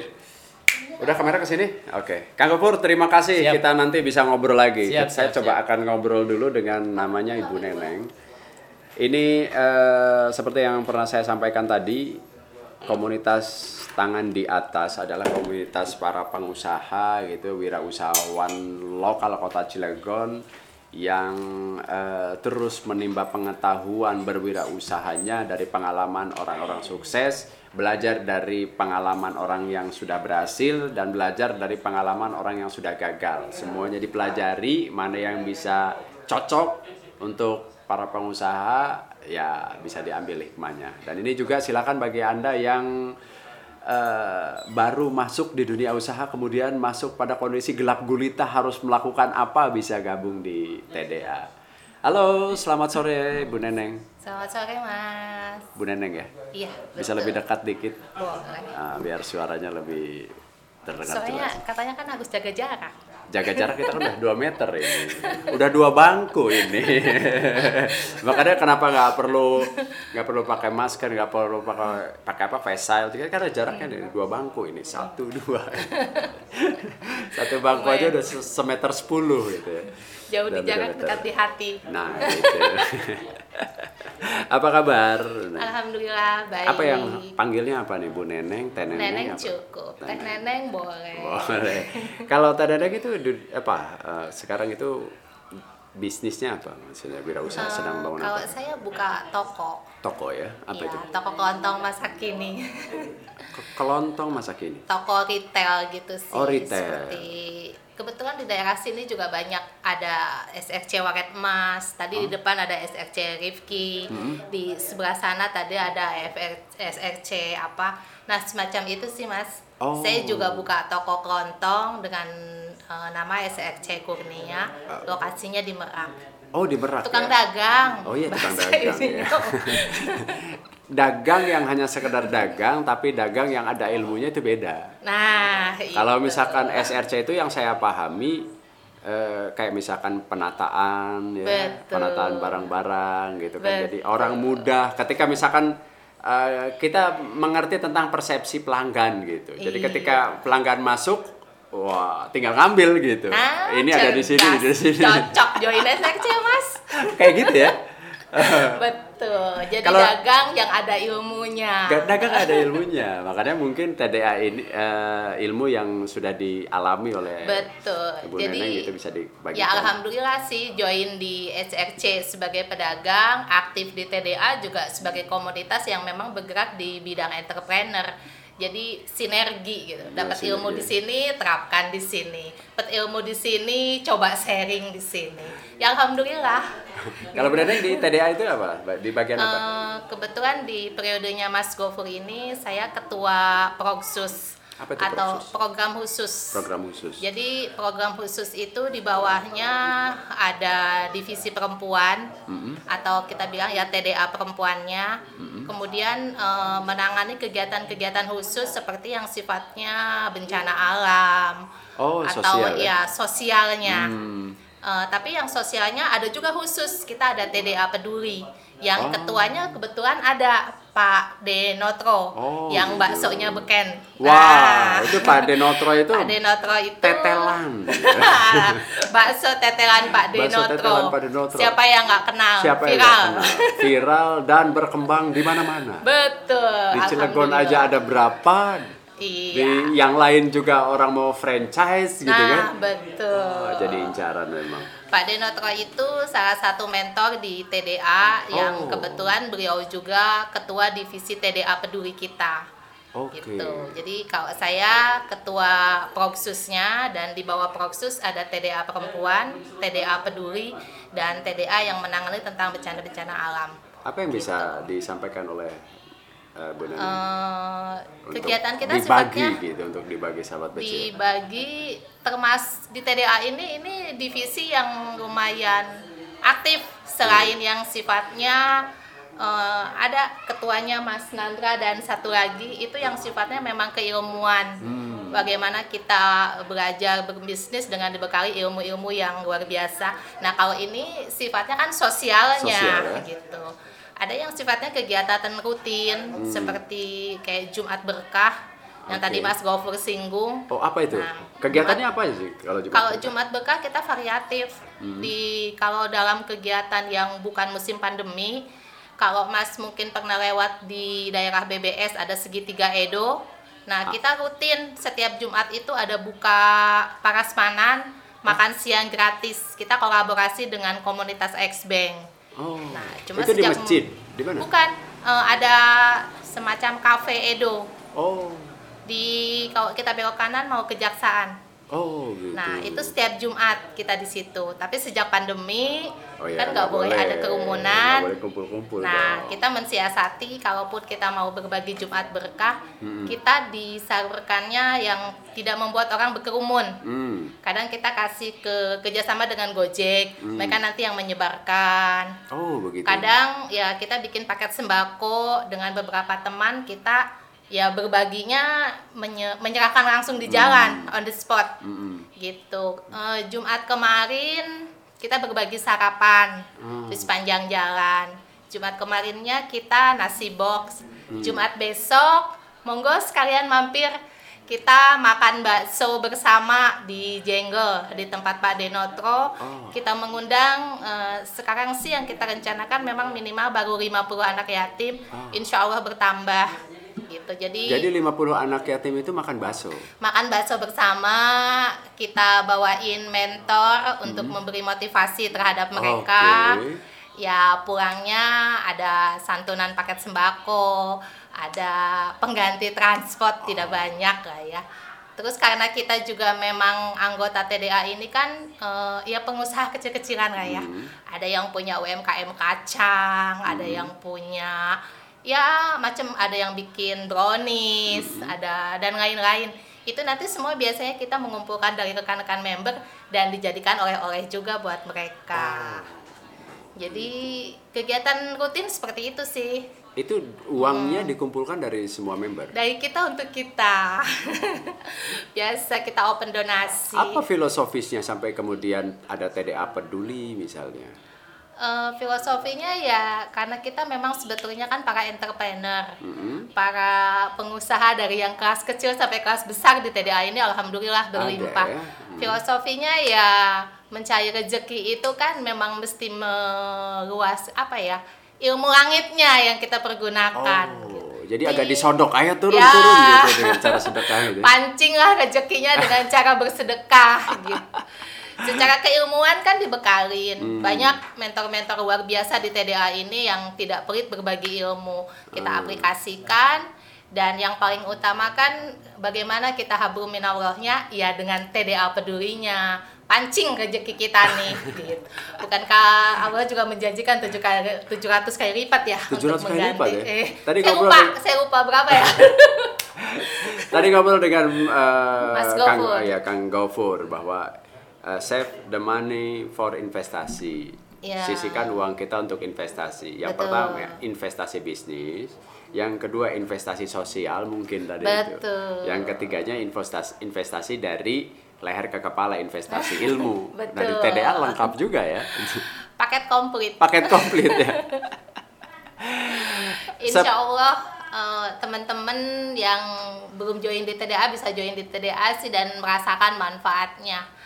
Udah kamera ke sini? Oke. Kang Gopur, terima kasih. Siap. Kita nanti bisa ngobrol lagi. Siap, Saya siap, coba akan ngobrol dulu dengan namanya Ibu Neneng. Ini eh, seperti yang pernah saya sampaikan tadi, komunitas tangan di atas adalah komunitas para pengusaha gitu, wirausahawan lokal kota Cilegon yang eh, terus menimba pengetahuan berwirausahanya dari pengalaman orang-orang sukses, belajar dari pengalaman orang yang sudah berhasil dan belajar dari pengalaman orang yang sudah gagal. Semuanya dipelajari, mana yang bisa cocok untuk para pengusaha ya bisa diambil hikmahnya. Dan ini juga silakan bagi Anda yang eh, baru masuk di dunia usaha kemudian masuk pada kondisi gelap gulita harus melakukan apa bisa gabung di TDA. Halo, selamat sore Bu Neneng. Selamat sore mas. Bu Neneng ya. Iya. Bisa betul. lebih dekat dikit Boleh. ah, biar suaranya lebih terdengar Soalnya jelas. katanya kan harus jaga jarak. Jaga jarak kita kan udah 2 meter ini. Udah dua bangku ini. Makanya kenapa nggak perlu nggak perlu pakai masker, nggak perlu pakai pakai apa face shield karena jaraknya nih dua bangku ini satu dua. Satu bangku aja udah se- semeter sepuluh gitu ya. Jauh di meter. dekat di hati. Nah, gitu. apa kabar? Alhamdulillah baik. Apa yang panggilnya apa nih Bu Neneng, Teh Neneng? Neneng apa? cukup. Teh Neneng. neneng boleh. Boleh. Kalau Teh Neneng itu apa? eh, sekarang itu bisnisnya apa maksudnya wirausaha sedang bangun Kalau apa saya buka toko. toko ya apa Iya, itu toko kelontong masa kini. Ke- kelontong masa kini toko retail gitu sih. Oh, retail. Seperti kebetulan di daerah sini juga banyak ada SRC Waret Emas. Tadi Oh. di depan ada SRC Rifki. Hmm. Di sebelah sana tadi ada FR, SRC apa. Nah, semacam itu sih, Mas. Oh. Saya juga buka toko kelontong dengan eh, nama SRC Kurnia. Lokasinya di Merak. Oh di Merak Tukang ya? dagang. Oh iya, tukang bahasa dagang, ini. ya. dagang yang hanya sekedar dagang tapi dagang yang ada ilmunya itu beda Nah, Kalau itu. misalkan SRC itu yang saya pahami eh, kayak misalkan penataan ya, Betul. penataan barang-barang gitu kan. Jadi orang mudah ketika misalkan eh, kita mengerti tentang persepsi pelanggan gitu. Jadi Iya. ketika pelanggan masuk wah tinggal ngambil gitu. Nah, Ini ada di sini, di sini. Cocok join SRC, Mas. kayak gitu ya. Betul. Jadi Kalau- dagang yang ada ilmunya. Dagang ada ilmunya, makanya mungkin TDA ini eh, ilmu yang sudah dialami oleh Betul. Ibu Jadi Neneng gitu bisa dibagikan. ya alhamdulillah sih join di SRC sebagai pedagang, aktif di TDA juga sebagai komunitas yang memang bergerak di bidang entrepreneur. Jadi sinergi gitu. Ya, Dapat ilmu di sini, terapkan di sini. Dapat ilmu di sini, coba sharing di sini. Ya alhamdulillah. Kalau berada di TDA itu apa? Di bagian apa? Eh, kebetulan di periodenya Mas Gofur ini saya ketua Progsus Apa itu atau Progsus? program khusus. Program khusus. Jadi program khusus itu di bawahnya ada divisi perempuan atau kita bilang ya TDA perempuannya. Kemudian eh, menangani kegiatan-kegiatan khusus seperti yang sifatnya bencana alam Oh, atau sosial ya? ya sosialnya. Hmm. Eh, tapi yang sosialnya ada juga khusus. Kita ada TDA Peduli. Yang Oh. ketuanya kebetulan ada Pak Denotro Oh, yang gitu. baksonya beken. Wah, Nah, itu Pak Denotro itu Pak Denotro itu tetelan. bakso tetelan Pak Bakso Denotro. tetelan Pak Denotro. Siapa yang nggak kenal? Siapa yang Viral. nggak kenal? Viral dan berkembang di mana-mana. Betul. Di Cilegon aja ada berapa? Iya. Di yang lain juga orang mau franchise gitu nah, kan? betul. Oh, jadi incaran memang. Pak Denotro itu salah satu mentor di TDA yang Oh. kebetulan beliau juga ketua divisi TDA Peduli kita. Oke. Gitu. Jadi kalau saya ketua Proksusnya dan di bawah Proksus ada TDA perempuan, TDA peduli dan TDA yang menangani tentang bencana-bencana alam. Apa yang bisa disampaikan oleh Bu Nani? Eh, Untuk kegiatan kita dibagi sifatnya gitu untuk dibagi sahabat dibagi termas di TDA ini ini divisi yang lumayan aktif selain yang sifatnya eh, ada ketuanya Mas Nandra dan satu lagi itu yang sifatnya memang keilmuan Hmm. bagaimana kita belajar berbisnis dengan dibekali ilmu-ilmu yang luar biasa nah kalau ini sifatnya kan sosialnya Sosial, ya. gitu ada yang sifatnya kegiatan rutin seperti kayak Jumat berkah yang Oke. tadi Mas Gofur singgung Oh, apa itu? Nah, Kegiatannya apa sih kalau Jumat? kalau Jumat Berkah kita variatif. Di kalau dalam kegiatan yang bukan musim pandemi, kalau Mas mungkin pernah lewat di daerah BBS ada segitiga Edo. Nah, kita rutin setiap Jumat itu ada buka parasmanan, makan siang gratis. Kita kolaborasi dengan komunitas X Bank. Oh. Nah, cuma itu di sejak masjid. Di mana? Bukan, eh, ada semacam cafe Edo. Oh. Di kalau kita belok kanan mau kejaksaan. Oh, gitu. Nah, itu setiap Jumat kita di situ. Tapi sejak pandemi Oh, iya, kan nggak boleh ada kerumunan. Boleh kumpul-kumpul. Nah, dong. kita mensiasati kalaupun kita mau berbagi Jumat berkah, Mm-mm. kita disalurkannya yang tidak membuat orang berkerumun. Hmm. Kadang kita kasih ke kerjasama dengan Gojek, Hmm. mereka nanti yang menyebarkan. Oh, begitu. Kadang ya kita bikin paket sembako dengan beberapa teman kita ya berbaginya menye- menyerahkan langsung di jalan on the spot Mm-mm. gitu. Eh, Jumat kemarin kita berbagi sarapan Hmm. di sepanjang jalan. Jumat kemarinnya kita nasi box. Hmm. Jumat besok monggo sekalian mampir kita makan bakso bersama di Jenggel di tempat Pak Denotro. Oh. Kita mengundang eh, sekarang sih yang kita rencanakan memang minimal baru 50 anak yatim. Oh. Insya Allah bertambah. Gitu. Jadi, Jadi 50 anak yatim itu makan bakso. makan bakso bersama, kita bawain mentor untuk memberi motivasi terhadap mereka. Hmm. Oke. Ya pulangnya ada santunan paket sembako, ada pengganti transport tidak Oh. banyak lah ya. Terus karena kita juga memang anggota TDA ini kan eh, ya pengusaha kecil-kecilan lah ya. Hmm. Ada yang punya UMKM kacang, ada yang punya ya macam ada yang bikin brownies, Hmm. ada dan lain-lain. Itu nanti semua biasanya kita mengumpulkan dari rekan-rekan member dan dijadikan oleh-oleh juga buat mereka. Oh. Jadi kegiatan rutin seperti itu sih. Itu uangnya dikumpulkan dari semua member. Dari kita untuk kita. Biasa kita open donasi. Apa filosofisnya sampai kemudian ada TDA peduli misalnya? Eh, filosofinya ya karena kita memang sebetulnya kan para entrepreneur, Mm-hmm. para pengusaha dari yang kelas kecil sampai kelas besar di TDA ini alhamdulillah berlimpah. ya. Hmm. Filosofinya ya mencari rezeki itu kan memang mesti meluas apa ya ilmu langitnya yang kita pergunakan. Oh, jadi agak Di- disodok, Ya. turun-turun gitu dengan cara sedekah itu. pancinglah rezekinya dengan cara bersedekah gitu. Secara keilmuan kan dibekalin. Hmm. Banyak mentor-mentor luar biasa di TDA ini yang tidak pelit berbagi ilmu. Kita Hmm. aplikasikan dan yang paling utama kan bagaimana kita habru minallahnya ya dengan TDA pedulinya. Pancing rezeki kita nih gitu. Bukankah Allah juga menjanjikan 7 kali 700 kali lipat ya 700 kali lipat ya? Eh, Tadi saya lupa, dengan- saya lupa berapa ya? Tadi ngobrol dengan eh, Mas Kang Gofur. ya Kang Gofur bahwa eh, save the money for investasi. Ya. Sisihkan uang kita untuk investasi. Yang Betul. pertama ya, investasi bisnis, yang kedua investasi sosial mungkin tadi itu. Betul. Yang ketiganya investasi investasi dari leher ke kepala investasi ilmu. Nah, di Betul. TDA lengkap juga ya. Paket komplit. Paket komplit ya. Insya Allah eh, teman-teman yang belum join di TDA bisa join di TDA sih dan merasakan manfaatnya.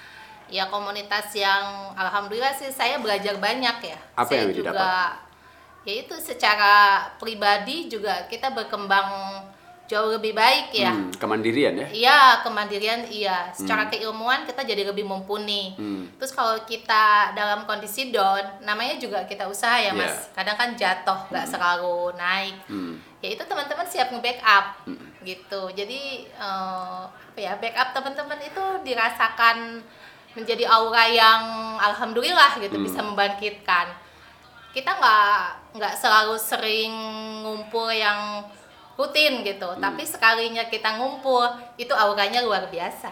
Ya komunitas yang alhamdulillah sih saya belajar banyak ya. Apa saya yang juga didapat? ya itu secara pribadi juga kita berkembang jauh lebih baik ya. Hmm, kemandirian ya. Iya, kemandirian iya. Secara keilmuan kita jadi lebih mumpuni. Hmm. Terus kalau kita dalam kondisi down, namanya juga kita usaha ya, Mas. Iya. Kadang kan jatuh, nggak selalu naik. Hmm. Ya itu teman-teman siap nge-backup gitu. Jadi eh, apa ya, backup teman-teman itu dirasakan menjadi aura yang alhamdulillah gitu Hmm. bisa membangkitkan. Kita nggak nggak selalu sering ngumpul yang rutin gitu, Hmm. tapi sekalinya kita ngumpul itu auranya luar biasa.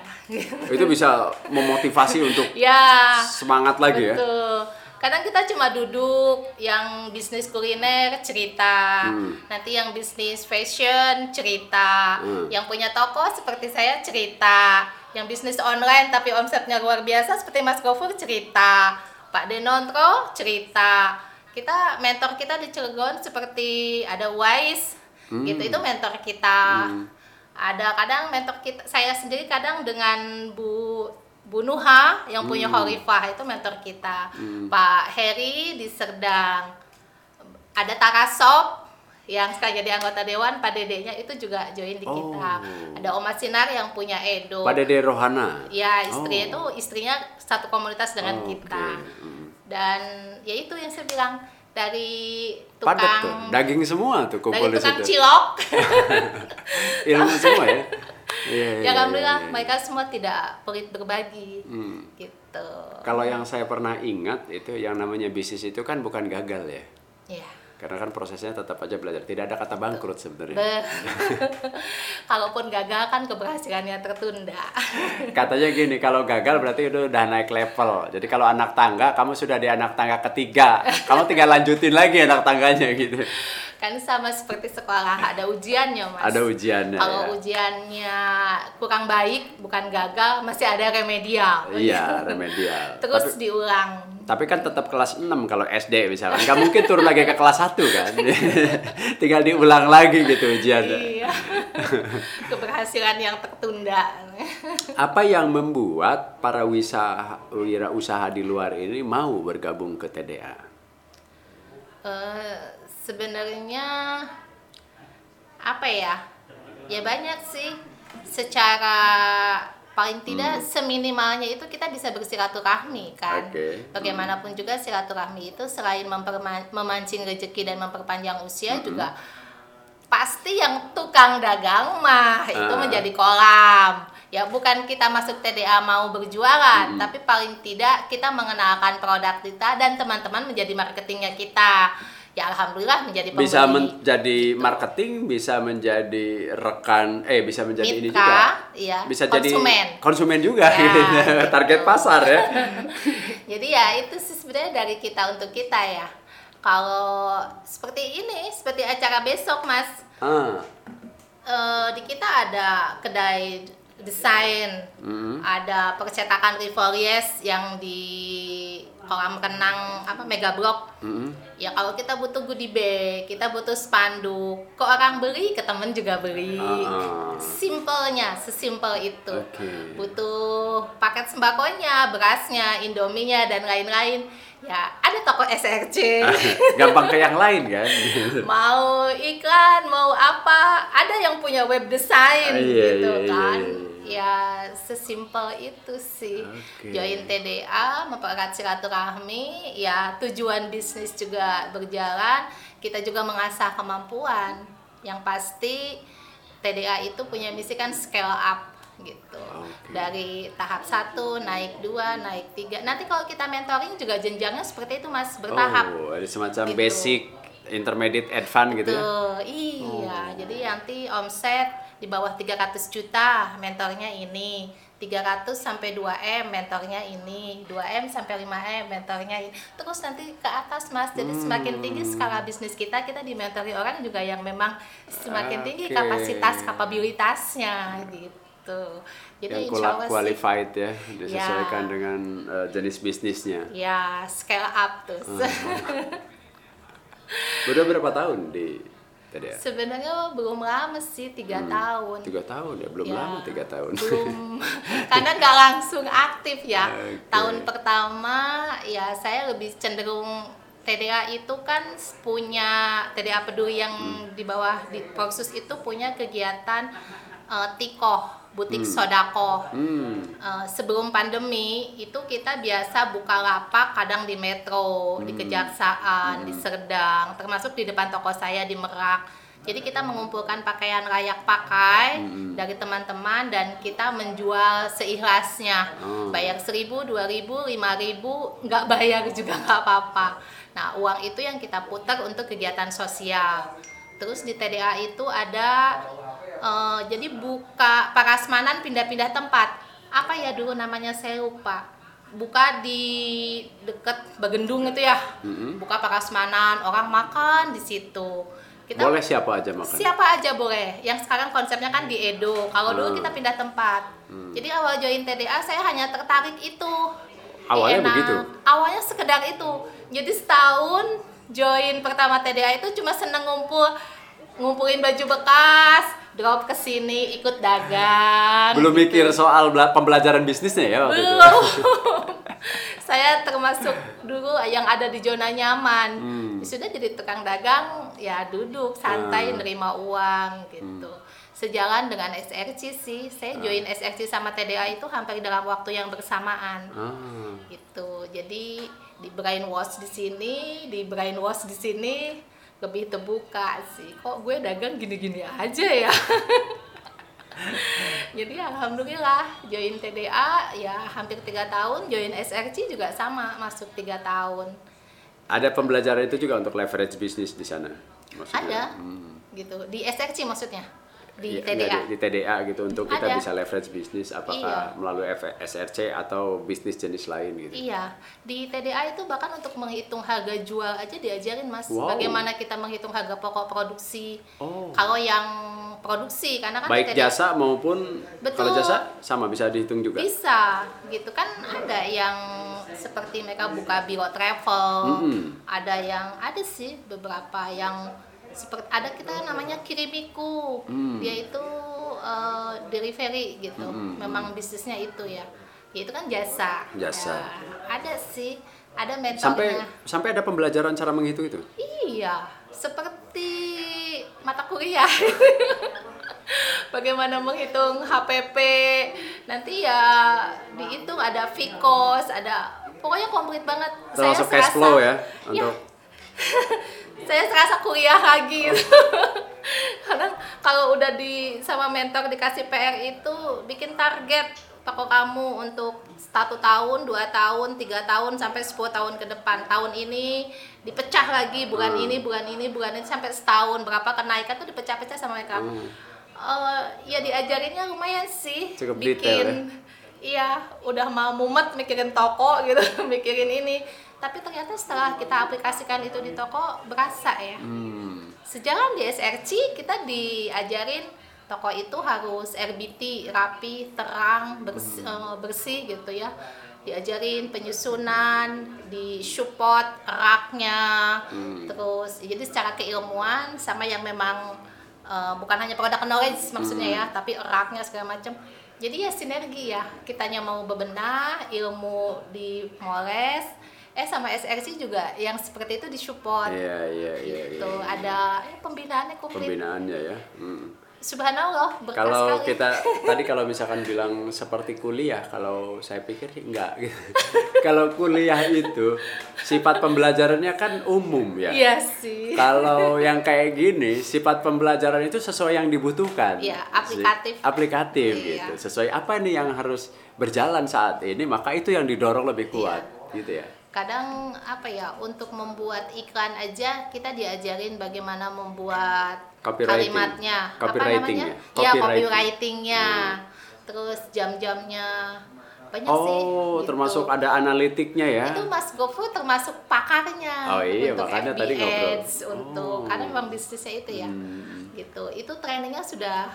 Itu bisa memotivasi untuk ya. semangat lagi ya. Betul. Kadang kita cuma duduk, yang bisnis kuliner cerita, Hmm. nanti yang bisnis fashion cerita, Hmm. yang punya toko seperti saya cerita, yang bisnis online tapi omsetnya luar biasa seperti Mas Gofur cerita, Pak Denontro cerita. Kita mentor kita di Cilegon seperti ada Wise, Hmm. gitu itu mentor kita. Hmm. Ada kadang mentor kita, saya sendiri kadang dengan Bu Bu Nuha yang punya Hmm. Horifah itu mentor kita. Hmm. Pak Heri di Serdang. Ada Tarasop yang sekarang jadi anggota dewan, Pak Dedenya itu juga join di kita. Oh. Ada Oma Sinar yang punya Edo. Pak Dede Rohana. Ya, istri Oh. itu istrinya satu komunitas dengan Oh, kita. oke. Hmm. Dan ya itu yang saya bilang dari Padat tuh, tukang daging semua tuh kumpul dari tukang situ. cilok. Ilmu semua ya. Iya, iya, ya alhamdulillah iya, iya. mereka semua tidak pelit berbagi. Hmm. Gitu. Kalau yang saya pernah ingat itu yang namanya bisnis itu kan bukan gagal ya. Ya. Karena kan prosesnya tetap aja belajar. Tidak ada kata bangkrut sebenarnya. Be- Kalaupun gagal kan keberhasilannya tertunda. Katanya gini, kalau gagal berarti udah, udah naik level. Jadi kalau anak tangga, kamu sudah di anak tangga ketiga. Kamu tinggal lanjutin lagi anak tangganya gitu. kan sama seperti sekolah ada ujiannya mas. Ada ujiannya. Kalau ya. ujiannya kurang baik bukan gagal masih ada remedial. Iya, remedial. Terus Tapi, diulang. Tapi kan tetap kelas 6 kalau SD misalkan. Nggak mungkin turun lagi ke kelas 1 kan. tinggal diulang lagi gitu ujiannya. Iya. Keberhasilan yang tertunda. Apa yang membuat para wirausaha di luar ini mau bergabung ke TDA? Eh, sebenarnya apa ya Ya banyak sih. Secara paling tidak seminimalnya itu kita bisa bersilaturahmi kan. Oke. Bagaimanapun juga silaturahmi itu selain memancing rezeki dan memperpanjang usia juga pasti yang tukang dagang mah itu Ah. menjadi kolam. Ya bukan kita masuk TDA mau berjualan, tapi paling tidak kita mengenalkan produk kita dan teman-teman menjadi marketingnya kita. Ya alhamdulillah menjadi pembeli. bisa menjadi marketing, bisa menjadi rekan, eh bisa menjadi ini Mitra, juga, iya. bisa Konsumen. jadi konsumen juga, Ya, gitu. target pasar ya. Jadi ya itu sih sebenarnya dari kita untuk kita ya. Kalau seperti ini, seperti acara besok Mas, Ah, eh, di kita ada kedai desain, mm, ada percetakan Rivolies yang di kolam renang apa Mega Block. mm, Ya kalau kita butuh goodie bag, kita butuh spanduk, ke orang beli, ke temen juga beli. Ah. Simpelnya, sesimpel itu. Oke. Butuh paket sembakonya, berasnya, indominya dan lain-lain. Ya, ada toko SRC. gampang ke yang lain kan. mau iklan, mau apa, ada yang punya web design Ah, iya, gitu iya, iya, kan. iya. Ya, sesimpel itu sih. Oke. Join TDA, mempererat silaturahmi, ya tujuan bisnis juga berjalan, kita juga mengasah kemampuan. Yang pasti TDA itu punya misi kan scale up gitu. Oke. Dari tahap satu naik dua, naik tiga. Nanti kalau kita mentoring juga jenjangnya seperti itu Mas, bertahap. Oh, ada semacam Gitu. basic, intermediate, advance gitu ya. Tuh, iya. Jadi nanti omset di bawah 300 juta, mentornya ini. 300 sampai 2M, mentornya ini. 2M sampai 5M, mentornya ini. Terus nanti ke atas, Mas. Jadi semakin tinggi skala bisnis kita, kita dimentori orang juga yang memang semakin tinggi Oke. kapasitas, kapabilitasnya gitu. Jadi yang insya Allah sih, qualified ya, disesuaikan Ya. dengan eh, jenis bisnisnya. ya scale up terus. Udah berapa tahun di TDA? Sebenarnya belum lama sih, tiga tahun. Tiga tahun ya, belum Ya, lama tiga tahun. belum karena nggak langsung aktif ya Oke. tahun pertama ya saya lebih cenderung TDA itu kan punya TDA peduli yang Hmm. di bawah di Porsus itu punya kegiatan eh, tikoh butik sodako Hmm. Eh, sebelum pandemi itu kita biasa buka lapak kadang di Metro, di Kejaksaan, di Serdang, termasuk di depan toko saya di Merak. Jadi kita mengumpulkan pakaian layak pakai dari teman-teman dan kita menjual seikhlasnya. Oh. Bayar 1000, 2000, 5000, nggak bayar juga nggak apa-apa. Nah, uang itu yang kita putar untuk kegiatan sosial. Terus di TDA itu ada eh, jadi buka parasmanan pindah-pindah tempat. Apa ya dulu namanya saya lupa. Buka di deket Bagendung itu ya. Buka parasmanan, orang makan di situ. Kita Boleh siapa aja makan? Siapa aja boleh. Yang sekarang konsepnya kan di Edo. Kalau dulu Hmm. kita pindah tempat. Jadi awal join TDA saya hanya tertarik itu. Awalnya Enak. begitu? Awalnya sekedar itu. Jadi setahun join pertama TDA itu cuma seneng ngumpul ngumpulin baju bekas, drop ke sini ikut dagang. Belum gitu. mikir soal bela- pembelajaran bisnisnya ya waktu itu? Belum. saya termasuk dulu yang ada di zona nyaman. Hmm. Sudah jadi tukang dagang, ya duduk santai Hmm. nerima uang gitu. Sejalan dengan SRC sih. Saya join SRC sama TDA itu hampir dalam waktu yang bersamaan. Ah. Gitu. Jadi di brainwash di sini, di brainwash di sini lebih terbuka sih. Kok gue dagang gini-gini aja ya? Jadi alhamdulillah join TDA ya hampir tiga tahun, join SRC juga sama masuk tiga tahun. Ada pembelajaran itu juga untuk leverage bisnis di sana? Maksudnya? Ada Hmm. gitu di SRC maksudnya di Iya, TDA. enggak, di, di TDA gitu untuk kita Ada. bisa leverage bisnis apakah Iya. melalui SRC atau bisnis jenis lain gitu. Iya, di TDA itu bahkan untuk menghitung harga jual aja diajarin mas, Wow. bagaimana kita menghitung harga pokok produksi. Oh. Kalau yang produksi, karena kan Baik TDA jasa maupun Betul. kalau jasa sama bisa dihitung juga. bisa, gitu kan ada yang seperti mereka buka biro travel, Mm-mm. ada yang ada sih beberapa yang seperti ada kita namanya kirimiku, Hmm. dia itu eh, delivery gitu, Mm-mm. memang bisnisnya itu ya, Ya, itu kan jasa. Jasa. Ya, ada sih, ada Sampai metodenya. sampai ada pembelajaran cara menghitung itu. Iya, seperti mata kuliah. bagaimana menghitung HPP nanti ya dihitung ada Vicos ada pokoknya komplit banget termasuk cash flow ya Ya. saya serasa kuliah lagi karena kalau udah di sama mentor dikasih PR itu bikin target toko kamu untuk satu tahun, dua tahun, tiga tahun sampai 10 tahun ke depan. Tahun ini dipecah lagi bulan Hmm. ini, bulan ini, bulan ini sampai setahun berapa kenaikan tuh dipecah-pecah sama mereka. Hmm. Eh, ya diajarinnya lumayan sih. Cukup bikin detail ya? Iya, udah mau mumet mikirin toko gitu, mikirin ini. Tapi ternyata setelah kita aplikasikan itu di toko berasa ya. hmm, Sejalan di SRC kita diajarin toko itu harus RBT rapi, terang, bersih, eh, bersih gitu ya. Diajarin penyusunan, di support raknya, terus jadi secara keilmuan sama yang memang eh, bukan hanya product knowledge maksudnya ya, tapi raknya segala macam. Jadi ya sinergi ya, kitanya mau bebenah, ilmu dimoles, eh sama SRC juga yang seperti itu disupport iya iya iya gitu iya. ada eh, pembinaannya komplit pembinaannya ya hmm. subhanallah berkas kalau sekali kita tadi kalau misalkan bilang seperti kuliah kalau saya pikir enggak gitu. kalau kuliah itu sifat pembelajarannya kan umum ya iya sih kalau yang kayak gini sifat pembelajaran itu sesuai yang dibutuhkan Iya, aplikatif. aplikatif Iya. gitu sesuai apa nih yang harus berjalan saat ini maka itu yang didorong lebih kuat gitu ya kadang apa ya untuk membuat iklan aja kita diajarin bagaimana membuat Copywriting. kalimatnya Copywriting apa ya? namanya ya. Hmm. copywritingnya terus jam-jamnya banyak sih oh gitu. termasuk ada analitiknya ya itu Mas Gofu termasuk pakarnya Oh iya, untuk makanya FB tadi ngobrol. Ads, untuk Oh. karena memang bisnisnya itu ya Hmm. gitu itu trainingnya sudah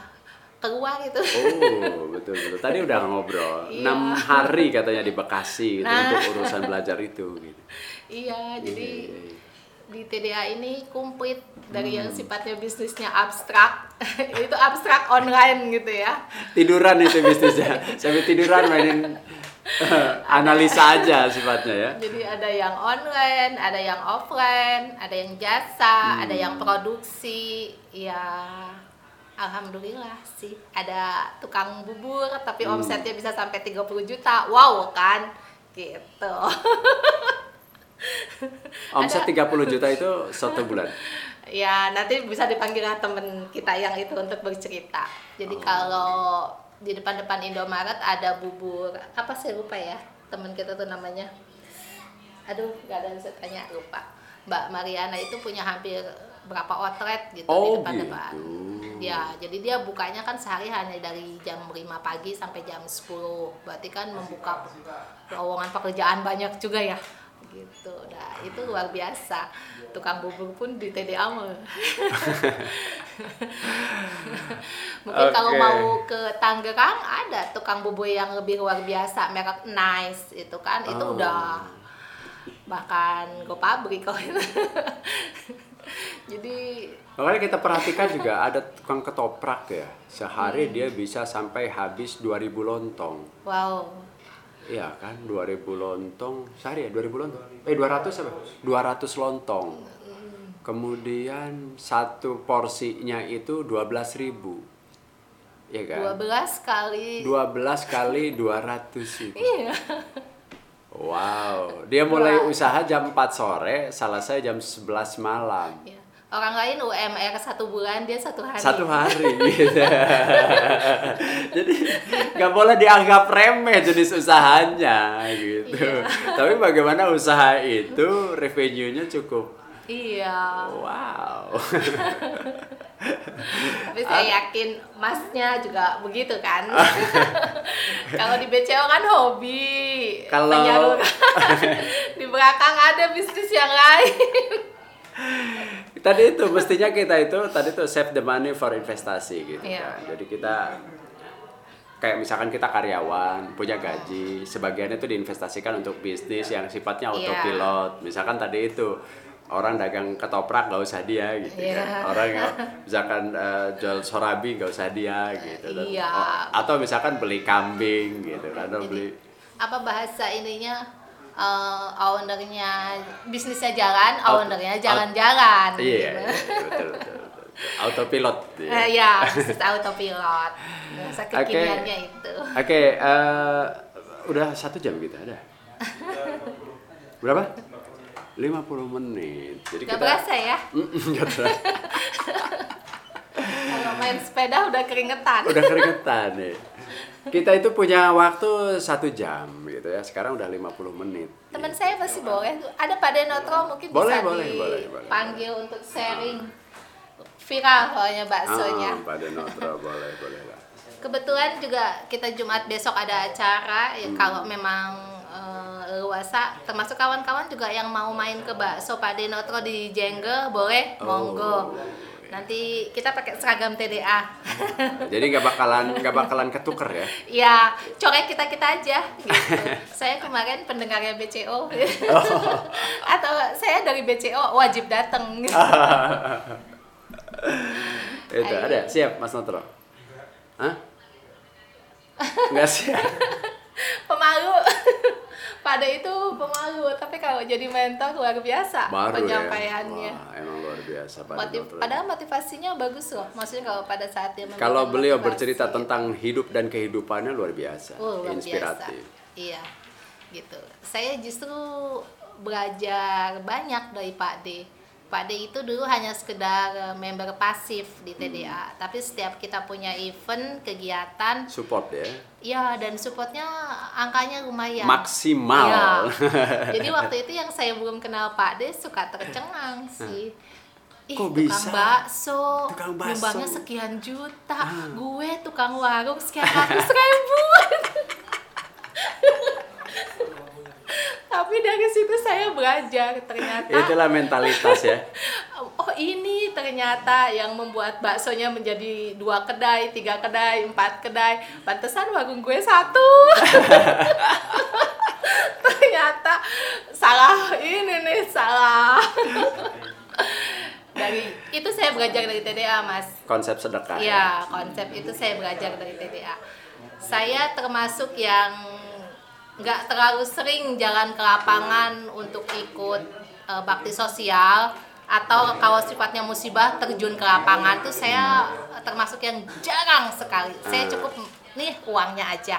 keluar gitu Oh betul betul. Tadi udah ngobrol. Iya. enam hari katanya di Bekasi gitu, Nah. untuk urusan belajar itu. Gitu. iya jadi Iya, iya. di TDA ini komplit dari yang Hmm. sifatnya bisnisnya abstrak itu abstrak online gitu ya Tiduran itu bisnisnya. Sampai tiduran mainin eh, analisa aja sifatnya ya. jadi ada yang online ada yang offline ada yang jasa ada yang Hmm. produksi ya alhamdulillah sih ada tukang bubur tapi Hmm. omsetnya bisa sampai 30 juta. Wow kan? Gitu. Omset 30 juta itu satu bulan. ya nanti bisa dipanggil temen kita yang itu untuk bercerita. Jadi Oh. kalau di depan-depan Indomaret ada bubur apa sih lupa ya temen kita tuh namanya. Aduh gak ada yang saya tanya lupa. Mbak Mariana itu punya hampir berapa outlet gitu di Oh, depan-depan. gitu. ya jadi dia bukanya kan sehari hanya dari jam 5 pagi sampai jam 10 berarti kan membuka lowongan pekerjaan banyak juga ya. Gitu. Nah itu luar biasa. Tukang bubur pun di TDA mungkin kalau Oke. mau ke Tangerang ada tukang bubur yang lebih luar biasa merek Nice itu kan. Itu Oh. udah bahkan go pabrik kalau itu jadi Makanya kita perhatikan juga ada tukang ketoprak ya. Hmm. Sehari dia bisa sampai habis 2000 lontong. wow Iya kan, 2000 lontong sehari ya, 2000 lontong. Eh 200 apa? 200 lontong. Kemudian satu porsinya itu 12.000. Iya kan? 12 kali 12 kali 200 itu. iya Wow, dia mulai Dua. usaha jam 4 sore, selesai jam 11 malam. Iya. orang lain UMR satu bulan dia satu hari Satu hari gitu. Jadi nggak boleh dianggap remeh jenis usahanya gitu. Iya. Tapi bagaimana usaha itu revenue-nya cukup iya wow. tapi saya yakin masnya juga begitu kan kalau di BCO kan hobi Kalau- di belakang ada bisnis yang lain tadi itu mestinya kita itu tadi tuh save the money for investasi gitu Iya. kan. Jadi kita kayak misalkan kita karyawan punya gaji, sebagian itu diinvestasikan untuk bisnis yang sifatnya Iya. autopilot. Misalkan tadi itu orang dagang ketoprak nggak usah dia gitu Iya. kan. Orang yang misalkan eh, jual sorabi nggak usah dia gitu. Iya. oh, atau misalkan beli kambing gitu kan, atau beli apa bahasa ininya eh, ownernya bisnisnya jalan Out- ownernya jalan-jalan Iya, gitu. iya, betul, betul, betul. autopilot. ya. Eh, ya, bisnis autopilot. Masa kekiniannya itu. Oke, eh, udah satu jam kita ada. Berapa? 50 menit. Jadi Gak kita berasa ya? Mm-mm, nggak berasa. Kalau main sepeda udah keringetan. udah keringetan nih. Kita itu punya waktu satu jam gitu ya. Sekarang udah 50 menit. Teman saya masih boleh tuh. Ada Pak Denotro mungkin Boleh, bisa boleh, boleh, boleh. dipanggil untuk sharing viral soalnya baksonya. Ah, pada Notro boleh, boleh lah. Kebetulan juga kita Jumat besok ada acara ya Hmm. kalau memang eh, luasa termasuk kawan-kawan juga yang mau main ke bakso Pak Denotro di Jenggel boleh Oh. monggo. Nanti kita pakai seragam TDA. Jadi nggak bakalan nggak bakalan ketuker ya. ya, corek kita-kita aja gitu. saya kemarin pendengarnya BCO. Atau saya dari BCO wajib datang. Itu Ayo. ada. Siap, Mas Notro. Hah? Nggak siap. Pada itu pemalu, tapi kalau jadi mentor luar biasa Baru penyampaiannya. ya. Wah, emang luar biasa Pak Motiv- padahal motivasinya bagus loh. Maksudnya kalau pada saat dia Kalau beliau motivasi, bercerita tentang hidup dan kehidupannya luar biasa, oh, luar inspiratif. biasa. Iya. Gitu. Saya justru belajar banyak dari Pak D. Pak D itu dulu hanya sekedar eh, member pasif di TDA, tapi setiap kita punya event, kegiatan, Support ya. ya dan supportnya angkanya lumayan. Maksimal. Iya. Jadi waktu itu yang saya belum kenal Pak D suka tercengang sih. Ih, Kok tukang bisa? bakso, Tukang bakso. nyumbangnya sekian juta, gue tukang warung sekian ratus ribu. Tapi dari situ saya belajar ternyata Itulah mentalitas ya. oh ini ternyata yang membuat baksonya menjadi dua kedai, tiga kedai, empat kedai. Pantesan warung gue satu. ternyata salah ini nih salah. dari itu saya belajar dari TDA mas. Konsep sedekah. ya. Iya, konsep itu saya belajar dari TDA. Saya termasuk yang nggak terlalu sering jalan ke lapangan untuk ikut eh, bakti sosial atau kalau sifatnya musibah terjun ke lapangan tuh saya termasuk yang jarang sekali. Saya cukup nih uangnya aja.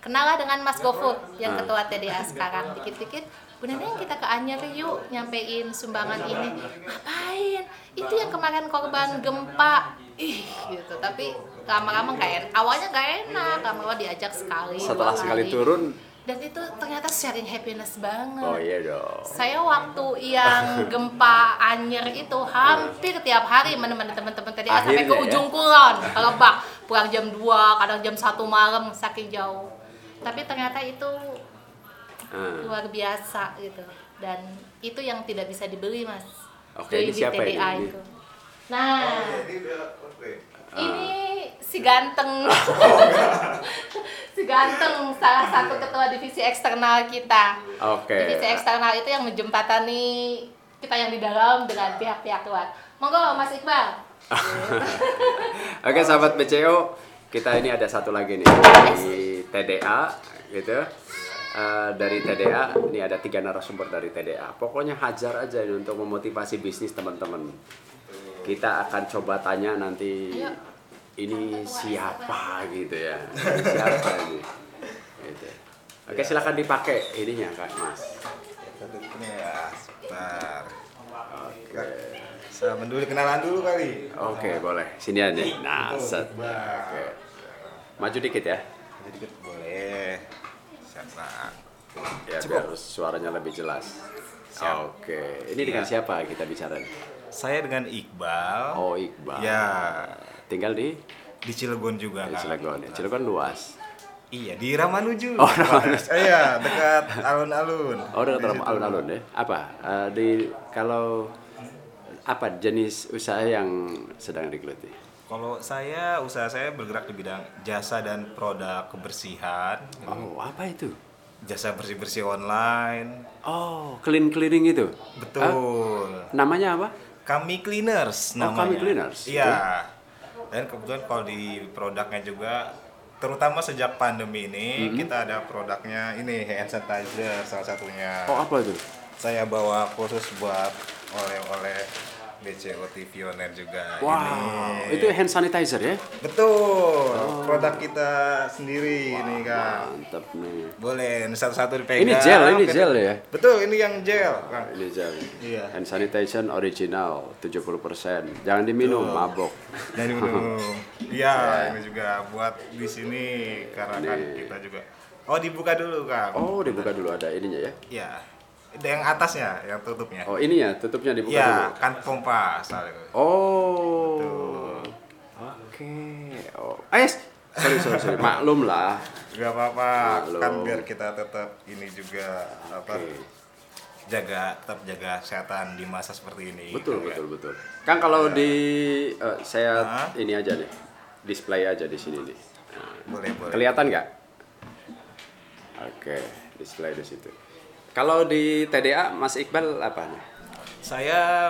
Kenalah dengan Mas Gofur yang ketua TDA sekarang. Dikit-dikit Bu Neneng kita ke Anyer yuk nyampein sumbangan ini. Ngapain? Itu yang kemarin korban gempa. Ih gitu. Tapi lama-lama nggak enak awalnya nggak enak lama-lama diajak sekali Setelah sekali kali. turun, dan itu ternyata sharing happiness banget oh iya dong. saya waktu yang gempa Anyer itu hampir tiap hari menemani teman-teman tadi sampai ke Akhirnya ya. ujung kulon ke Lebak pulang jam 2 kadang jam 1 malam saking jauh tapi ternyata itu Ah. luar biasa gitu dan itu yang tidak bisa dibeli mas Oke, Join ini di siapa ini? TDA Ini? itu nah Ah. ini si ganteng si ganteng salah satu ketua divisi eksternal kita Oke. divisi eksternal itu yang menjembatani kita yang di dalam dengan pihak-pihak luar monggo mas Iqbal Oke sahabat BCO, kita ini ada satu lagi nih dari TDA gitu. Eh, dari TDA ini ada tiga narasumber dari TDA. Pokoknya hajar aja ini untuk memotivasi bisnis teman-teman. Kita akan coba tanya nanti Ayo. Ini siapa gitu ya. Ini siapa ini? Gitu. Oke silakan dipakai ininya kak Mas. Ini ya, sebentar. Oke. Sama dulu kenalan dulu kali. Oke boleh. Sini aja. Nah set. Oke. Maju dikit ya. Jadi dikit boleh. Siapa? Ya Cukup. biar suaranya lebih jelas. Siap. Oke, ini dengan Iya. siapa kita bicara? nih? Saya dengan Iqbal. Oh Iqbal. Ya, Tinggal di, di Cilegon juga di kan. Cilegon ya. Cilegon luas. Iya, di Ramanuju. Oh, Ramanuju. Iya, dekat alun-alun. Oh dekat alun-alun ya. Apa? Eh, di kalau apa jenis usaha yang sedang digeluti? Kalau saya, usaha saya bergerak di bidang jasa dan produk kebersihan. Oh apa itu? Jasa bersih-bersih online. Oh clean cleaning itu? Betul. Namanya apa? Kami Cleaners Oh, namanya. Kami Cleaners, Iya. Dan kebetulan kalau di produknya juga terutama sejak pandemi ini Mm-hmm. kita ada produknya ini hand sanitizer salah satunya. Oh apa itu? Saya bawa khusus buat oleh-oleh DCOT Pioneer juga Wow, ini. itu hand sanitizer ya? Betul, Oh. produk kita sendiri ini Kang. Mantap nih. Boleh, ini satu-satu dipegang. Ini gel, ini gel ya? Betul, ini yang gel, Kang. Ini gel. Iya. Hand sanitizer original 70%. Jangan diminum, mabok. Jadi minum. Iya, ini juga buat di sini karena kan Nih. kita juga. Oh, dibuka dulu, Kang. Oh, dibuka dulu ada ininya ya. Iya. Ada yang atasnya, yang tutupnya. Oh, ini ya, tutupnya dibuka dulu. Iya, kan pompa asalnya. Oh. Oke. Oh, eh, sorry, sorry, sorry. Maklum lah. Gak apa-apa, kan biar kita tetap ini juga apa Oke. jaga tetap jaga kesehatan di masa seperti ini. Betul, kan. betul, betul. Kang kalau di eh, saya Hah? ini aja nih. Display aja di sini nih. Nah, Boleh, boleh. kelihatan nggak? Oke, display di situ. Kalau di TDA Mas Iqbal apa? Saya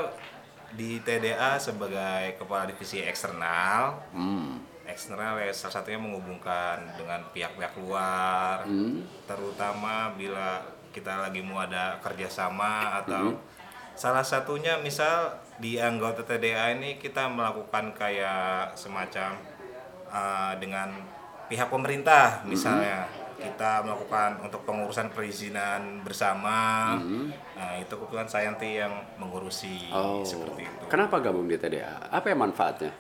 di TDA sebagai kepala divisi eksternal. Hmm. Eksternal ya salah satunya menghubungkan dengan pihak-pihak luar, Hmm. terutama bila kita lagi mau ada kerjasama atau Hmm. salah satunya misal di anggota TDA ini kita melakukan kayak semacam uh, dengan pihak pemerintah Hmm. Kita melakukan untuk pengurusan perizinan bersama nah itu kebetulan saya nanti yang mengurusi Hmm. Oh. seperti itu Kenapa gabung di TDA? Apa yang manfaatnya?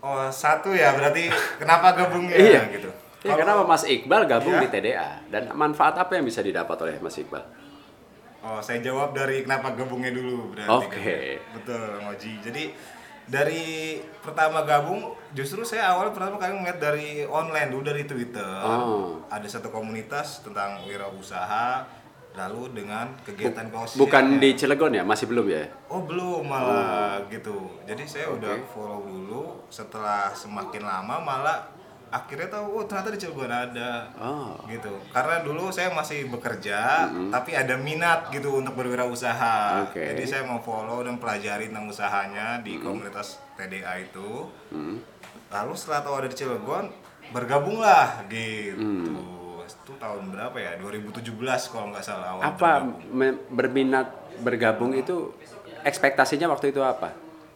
oh satu ya berarti kenapa gabungnya Iya. gitu Ya, Kalau- kenapa Mas Iqbal gabung Iya. di TDA? Dan manfaat apa yang bisa didapat oleh Mas Iqbal? Oh, saya jawab dari kenapa gabungnya dulu berarti. Oke. kan. Betul, Ngoji. Jadi dari pertama gabung justru saya awal pertama kali melihat dari online dulu dari Twitter. Oh. Ada satu komunitas tentang wirausaha lalu dengan kegiatan kaos Bukan di Cilegon ya? Masih belum ya? Oh belum malah gitu. Jadi saya udah Oke. follow dulu. Setelah semakin lama malah akhirnya tahu oh ternyata di Cilegon ada Oh. gitu. Karena dulu saya masih bekerja tapi ada minat gitu untuk berwirausaha. Oke. Jadi saya mau follow dan pelajari tentang usahanya di komunitas TDA itu. Hmm. Lalu setelah tahu ada di Cilegon bergabunglah gitu. Itu tahun berapa ya? 2017 kalau nggak salah awal Apa me- berminat bergabung itu ekspektasinya waktu itu apa?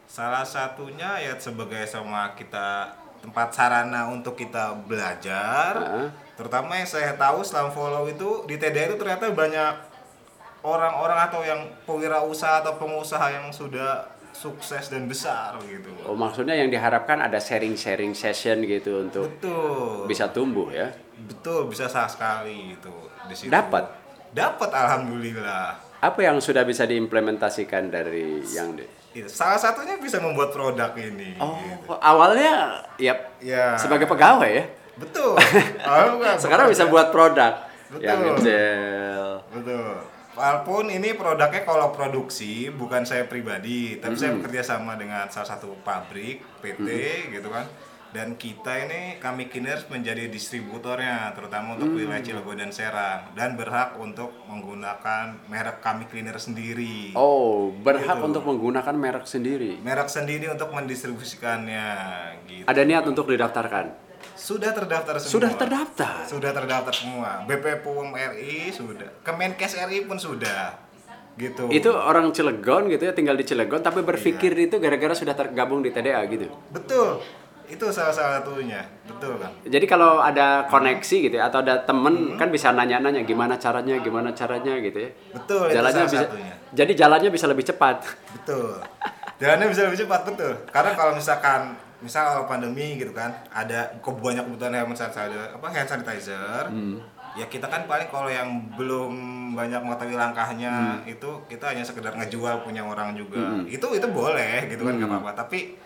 Salah satunya ya sebagai sama kita tempat sarana untuk kita belajar. Heeh. Terutama yang saya tahu selama follow itu di TDA itu ternyata banyak orang-orang atau yang pewirausaha atau pengusaha yang sudah sukses dan besar gitu. Oh, maksudnya yang diharapkan ada sharing-sharing session gitu untuk Betul. bisa tumbuh ya? Betul, bisa sah sekali itu di situ. Dapat? Dapat alhamdulillah. Apa yang sudah bisa diimplementasikan dari yang di... Itu salah satunya bisa membuat produk ini. Oh, gitu. awalnya ya Ya. sebagai pegawai ya. Betul. Oh, bukan, Sekarang bisa buat produk Betul. yang gel. Betul. Walaupun ini produknya kalau produksi bukan saya pribadi, tapi saya bekerja sama dengan salah satu pabrik PT gitu kan. Dan kita ini kami Kiners menjadi distributornya, terutama untuk wilayah Cilegon dan Serang, dan berhak untuk menggunakan merek kami Cleaner sendiri. Oh, berhak Gitu. untuk menggunakan merek sendiri. Merek sendiri untuk mendistribusikannya. Gitu. Ada niat untuk didaftarkan. Sudah terdaftar semua. Sudah terdaftar. Sudah terdaftar semua. BP PUM RI sudah. Kemenkes RI pun sudah. Gitu. Itu orang Cilegon gitu ya, tinggal di Cilegon tapi berpikir Iya. itu gara-gara sudah tergabung di TDA gitu. Betul. Itu salah satunya. Betul kan? Jadi kalau ada koneksi gitu ya, atau ada temen Hmm. kan bisa nanya-nanya gimana caranya, gimana caranya gitu ya. Betul, itu Jalannya salah bisa. satunya. Jadi jalannya bisa lebih cepat. Betul. Jalannya bisa lebih cepat betul. Karena kalau misalkan misal awal pandemi gitu kan, ada banyak kebutuhan hand sanitizer, apa hand sanitizer. Ya kita kan paling kalau yang belum banyak mengetahui langkahnya itu kita hanya sekedar ngejual punya orang juga. Itu itu boleh gitu kan nggak apa-apa. Tapi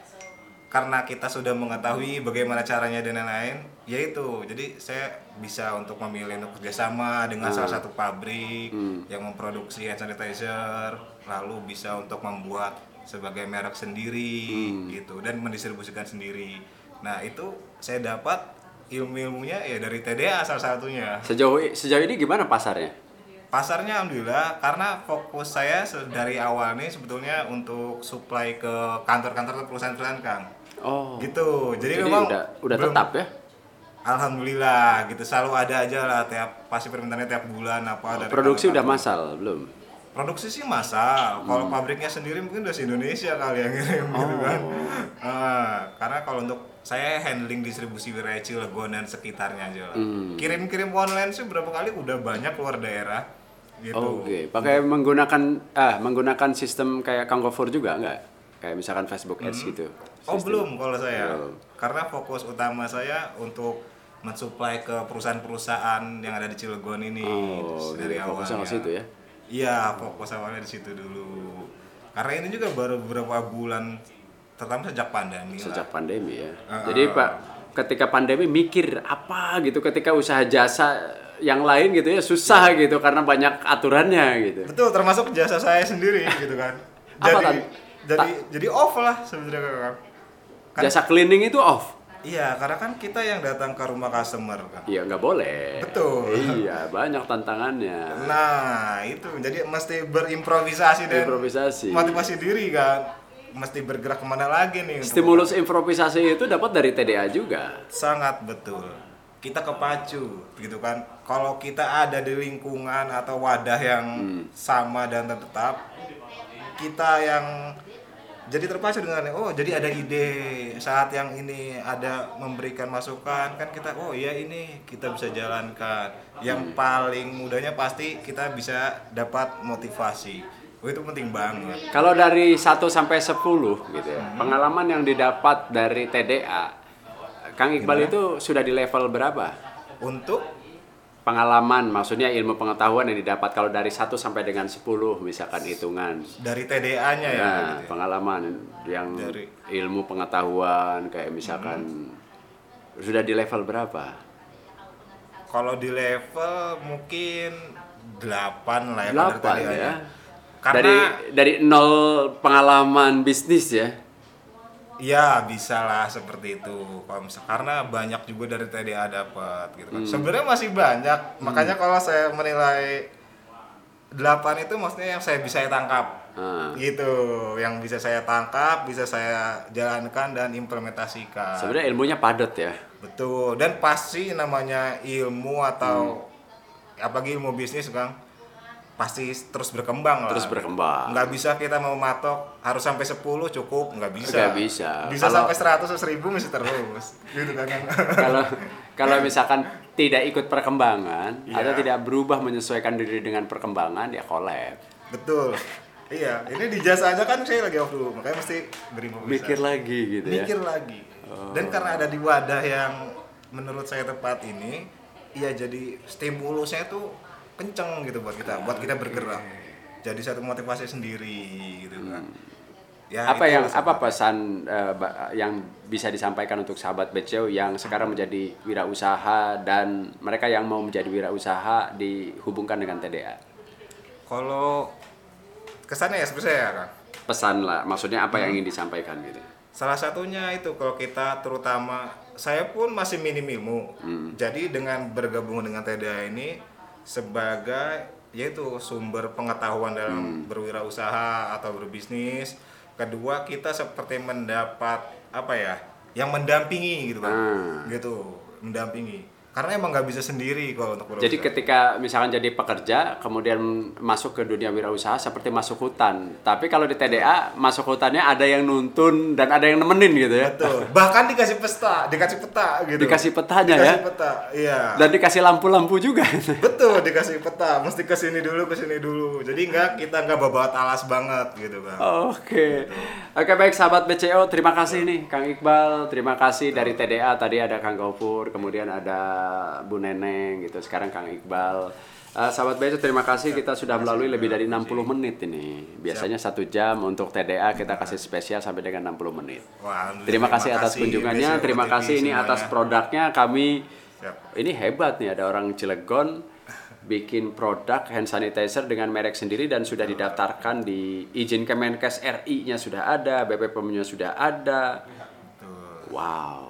karena kita sudah mengetahui bagaimana caranya dan lain-lain, ya itu. Jadi saya bisa untuk memilih untuk kerjasama dengan salah satu pabrik yang memproduksi hand sanitizer, lalu bisa untuk membuat sebagai merek sendiri gitu dan mendistribusikan sendiri. Nah itu saya dapat ilmu-ilmunya ya dari TDA salah satunya. Sejauh sejauh ini gimana pasarnya? Pasarnya alhamdulillah karena fokus saya dari awal nih sebetulnya untuk supply ke kantor-kantor perusahaan-perusahaan Kang. Oh. Gitu. Jadi, Jadi memang udah udah belum- tetap ya. Alhamdulillah gitu selalu ada aja lah tiap pasti permintaannya tiap bulan apa dari Produksi udah massal belum? Produksi sih massal. Kalau pabriknya sendiri mungkin udah Indonesia kali yang ngirim gitu kan. Ah, karena kalau untuk saya handling distribusi wilayah Cilegon dan sekitarnya aja lah. Kirim-kirim online sih berapa kali udah banyak luar daerah gitu. Oke, pakai menggunakan ah menggunakan sistem kayak Kangofor juga nggak? Kayak misalkan Facebook Ads gitu. Oh Sistem. belum kalau saya, Belum. karena fokus utama saya untuk mensuplai ke perusahaan-perusahaan yang ada di Cilegon ini Oh, dari jadi fokusnya ke situ ya? Iya, fokus awalnya di situ dulu. Karena ini juga baru beberapa bulan, terutama sejak pandemi Sejak lah. pandemi ya. Ah, Jadi Pak, ketika pandemi mikir apa gitu ketika usaha jasa yang lain gitu ya susah gitu karena banyak aturannya gitu. Betul, termasuk jasa saya sendiri gitu kan. Apa, Jadi, Tan? jadi, jadi off lah sebenarnya kan. Jasa cleaning itu off. Iya, karena kan kita yang datang ke rumah customer kan. Iya nggak boleh. Betul. Iya banyak tantangannya. Nah, itu jadi mesti berimprovisasi dan Improvisasi. motivasi diri kan. Mesti bergerak ke mana lagi nih? Stimulus improvisasi itu dapat dari TDA juga. sangat betul. Kita kepacu, gitu kan. Kalau kita ada di lingkungan atau wadah yang sama dan tetap, kita yang jadi terpacu dengan oh jadi ada ide. Saat yang ini ada memberikan masukan kan kita oh iya ini kita bisa jalankan. Yang paling mudahnya pasti kita bisa dapat motivasi. Oh itu penting banget. Kalau dari 1 sampai 10 gitu ya, pengalaman yang didapat dari TDA, Kang Iqbal itu sudah di level berapa? untuk Pengalaman, maksudnya ilmu pengetahuan yang didapat kalau dari 1 sampai dengan 10 misalkan hitungan. dari TDA-nya ya Nah, gitu ya. pengalaman yang Dari- ilmu pengetahuan kayak misalkan sudah di level berapa? Kalau di level mungkin 8 lah ya. 8 pada tadi ya. Karena dari dari nol pengalaman bisnis ya. Ya bisa lah seperti itu. Kalau misal- karena banyak juga dari TDA dapat gitu Hmm. kan. Sebenarnya masih banyak. Makanya kalau saya menilai 8 itu maksudnya yang saya bisa tangkap. Ah. Gitu, yang bisa saya tangkap, bisa saya jalankan dan implementasikan. Sebenarnya ilmunya padat ya. Betul, dan pasti namanya ilmu atau Hmm. apalagi ilmu bisnis Kang pasti terus berkembang lah. Terus berkembang. Nggak bisa kita mau matok harus sampai 10 cukup, nggak bisa. Nggak bisa. Bisa Kalau- sampai 100 atau 1000 mesti terus. gitu kan. Kalau kalau misalkan tidak ikut perkembangan Iya. atau tidak berubah menyesuaikan diri dengan perkembangan ya collab. Betul. Iya, ini di jasa aja kan saya lagi off dulu, makanya mesti berimprovisasi. Mikir lagi gitu ya. Mikir lagi. Dan karena ada di wadah yang menurut saya tepat ini, iya jadi stimulusnya tuh kenceng gitu buat kita, buat kita bergerak. Jadi satu motivasi sendiri gitu kan. Ya, apa yang apa pesan ba- yang bisa disampaikan untuk sahabat BCO yang sekarang menjadi wirausaha dan mereka yang mau menjadi wirausaha dihubungkan dengan TDA? Kalau kesannya ya seperti saya kan. Pesan lah, maksudnya apa Hmm. yang ingin disampaikan gitu? Salah satunya itu kalau kita terutama saya pun masih minim ilmu. Jadi dengan bergabung dengan TDA ini sebagai yaitu sumber pengetahuan dalam berwirausaha atau berbisnis. Kedua kita seperti mendapat apa ya? Yang mendampingi gitu kan. Ah. Gitu, mendampingi. Karena emang nggak bisa sendiri kalau untuk berwirausaha. Jadi ketika misalkan jadi pekerja, kemudian masuk ke dunia wirausaha seperti masuk hutan. Tapi kalau di TDA, masuk hutannya ada yang nuntun dan ada yang nemenin gitu ya. Betul. Bahkan dikasih pesta, dikasih peta gitu. Dikasih petanya ya? Dikasih peta, iya. Dan dikasih lampu-lampu juga. Betul, dikasih peta, mesti ke sini dulu, ke sini dulu. Jadi enggak kita enggak bawa alas banget gitu kan. Oke. Oke baik sahabat BCO, terima kasih nih Kang Iqbal, terima kasih dari TDA tadi ada Kang Gopur, kemudian ada Bu Neneng gitu. Sekarang Kang Iqbal. Eh, sahabat BCO terima kasih kita sudah melalui lebih dari 60 menit ini. Biasanya satu jam untuk TDA kita kasih spesial sampai dengan 60 menit. Wah, Terima kasih atas kunjungannya, terima kasih ini atas produknya kami ini hebat nih ada orang Cilegon bikin produk hand sanitizer dengan merek sendiri dan sudah didaftarkan di izin Kemenkes RI-nya sudah ada, BPOM-nya sudah ada. Wow.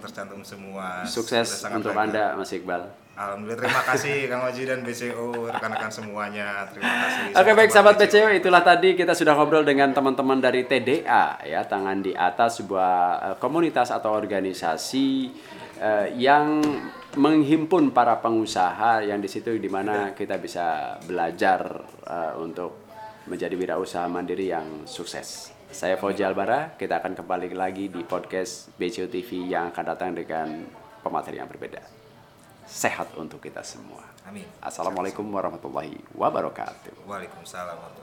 Tercantum semua. Sukses untuk baik. Anda Mas Iqbal. Alhamdulillah terima kasih Kang Oji dan BCO rekan-rekan semuanya. Terima kasih. Oke baik sahabat BCO. Itulah tadi kita sudah ngobrol dengan teman-teman dari TDA ya tangan di atas sebuah eh, komunitas atau organisasi eh, yang menghimpun para pengusaha yang di situ di mana kita bisa belajar uh, untuk menjadi wirausaha mandiri yang sukses. Saya Fauji Albara, kita akan kembali lagi di podcast BCO TV yang akan datang dengan pemateri yang berbeda. Sehat untuk kita semua. Amin. Assalamualaikum warahmatullahi wabarakatuh. Waalaikumsalam warahmatullahi wabarakatuh.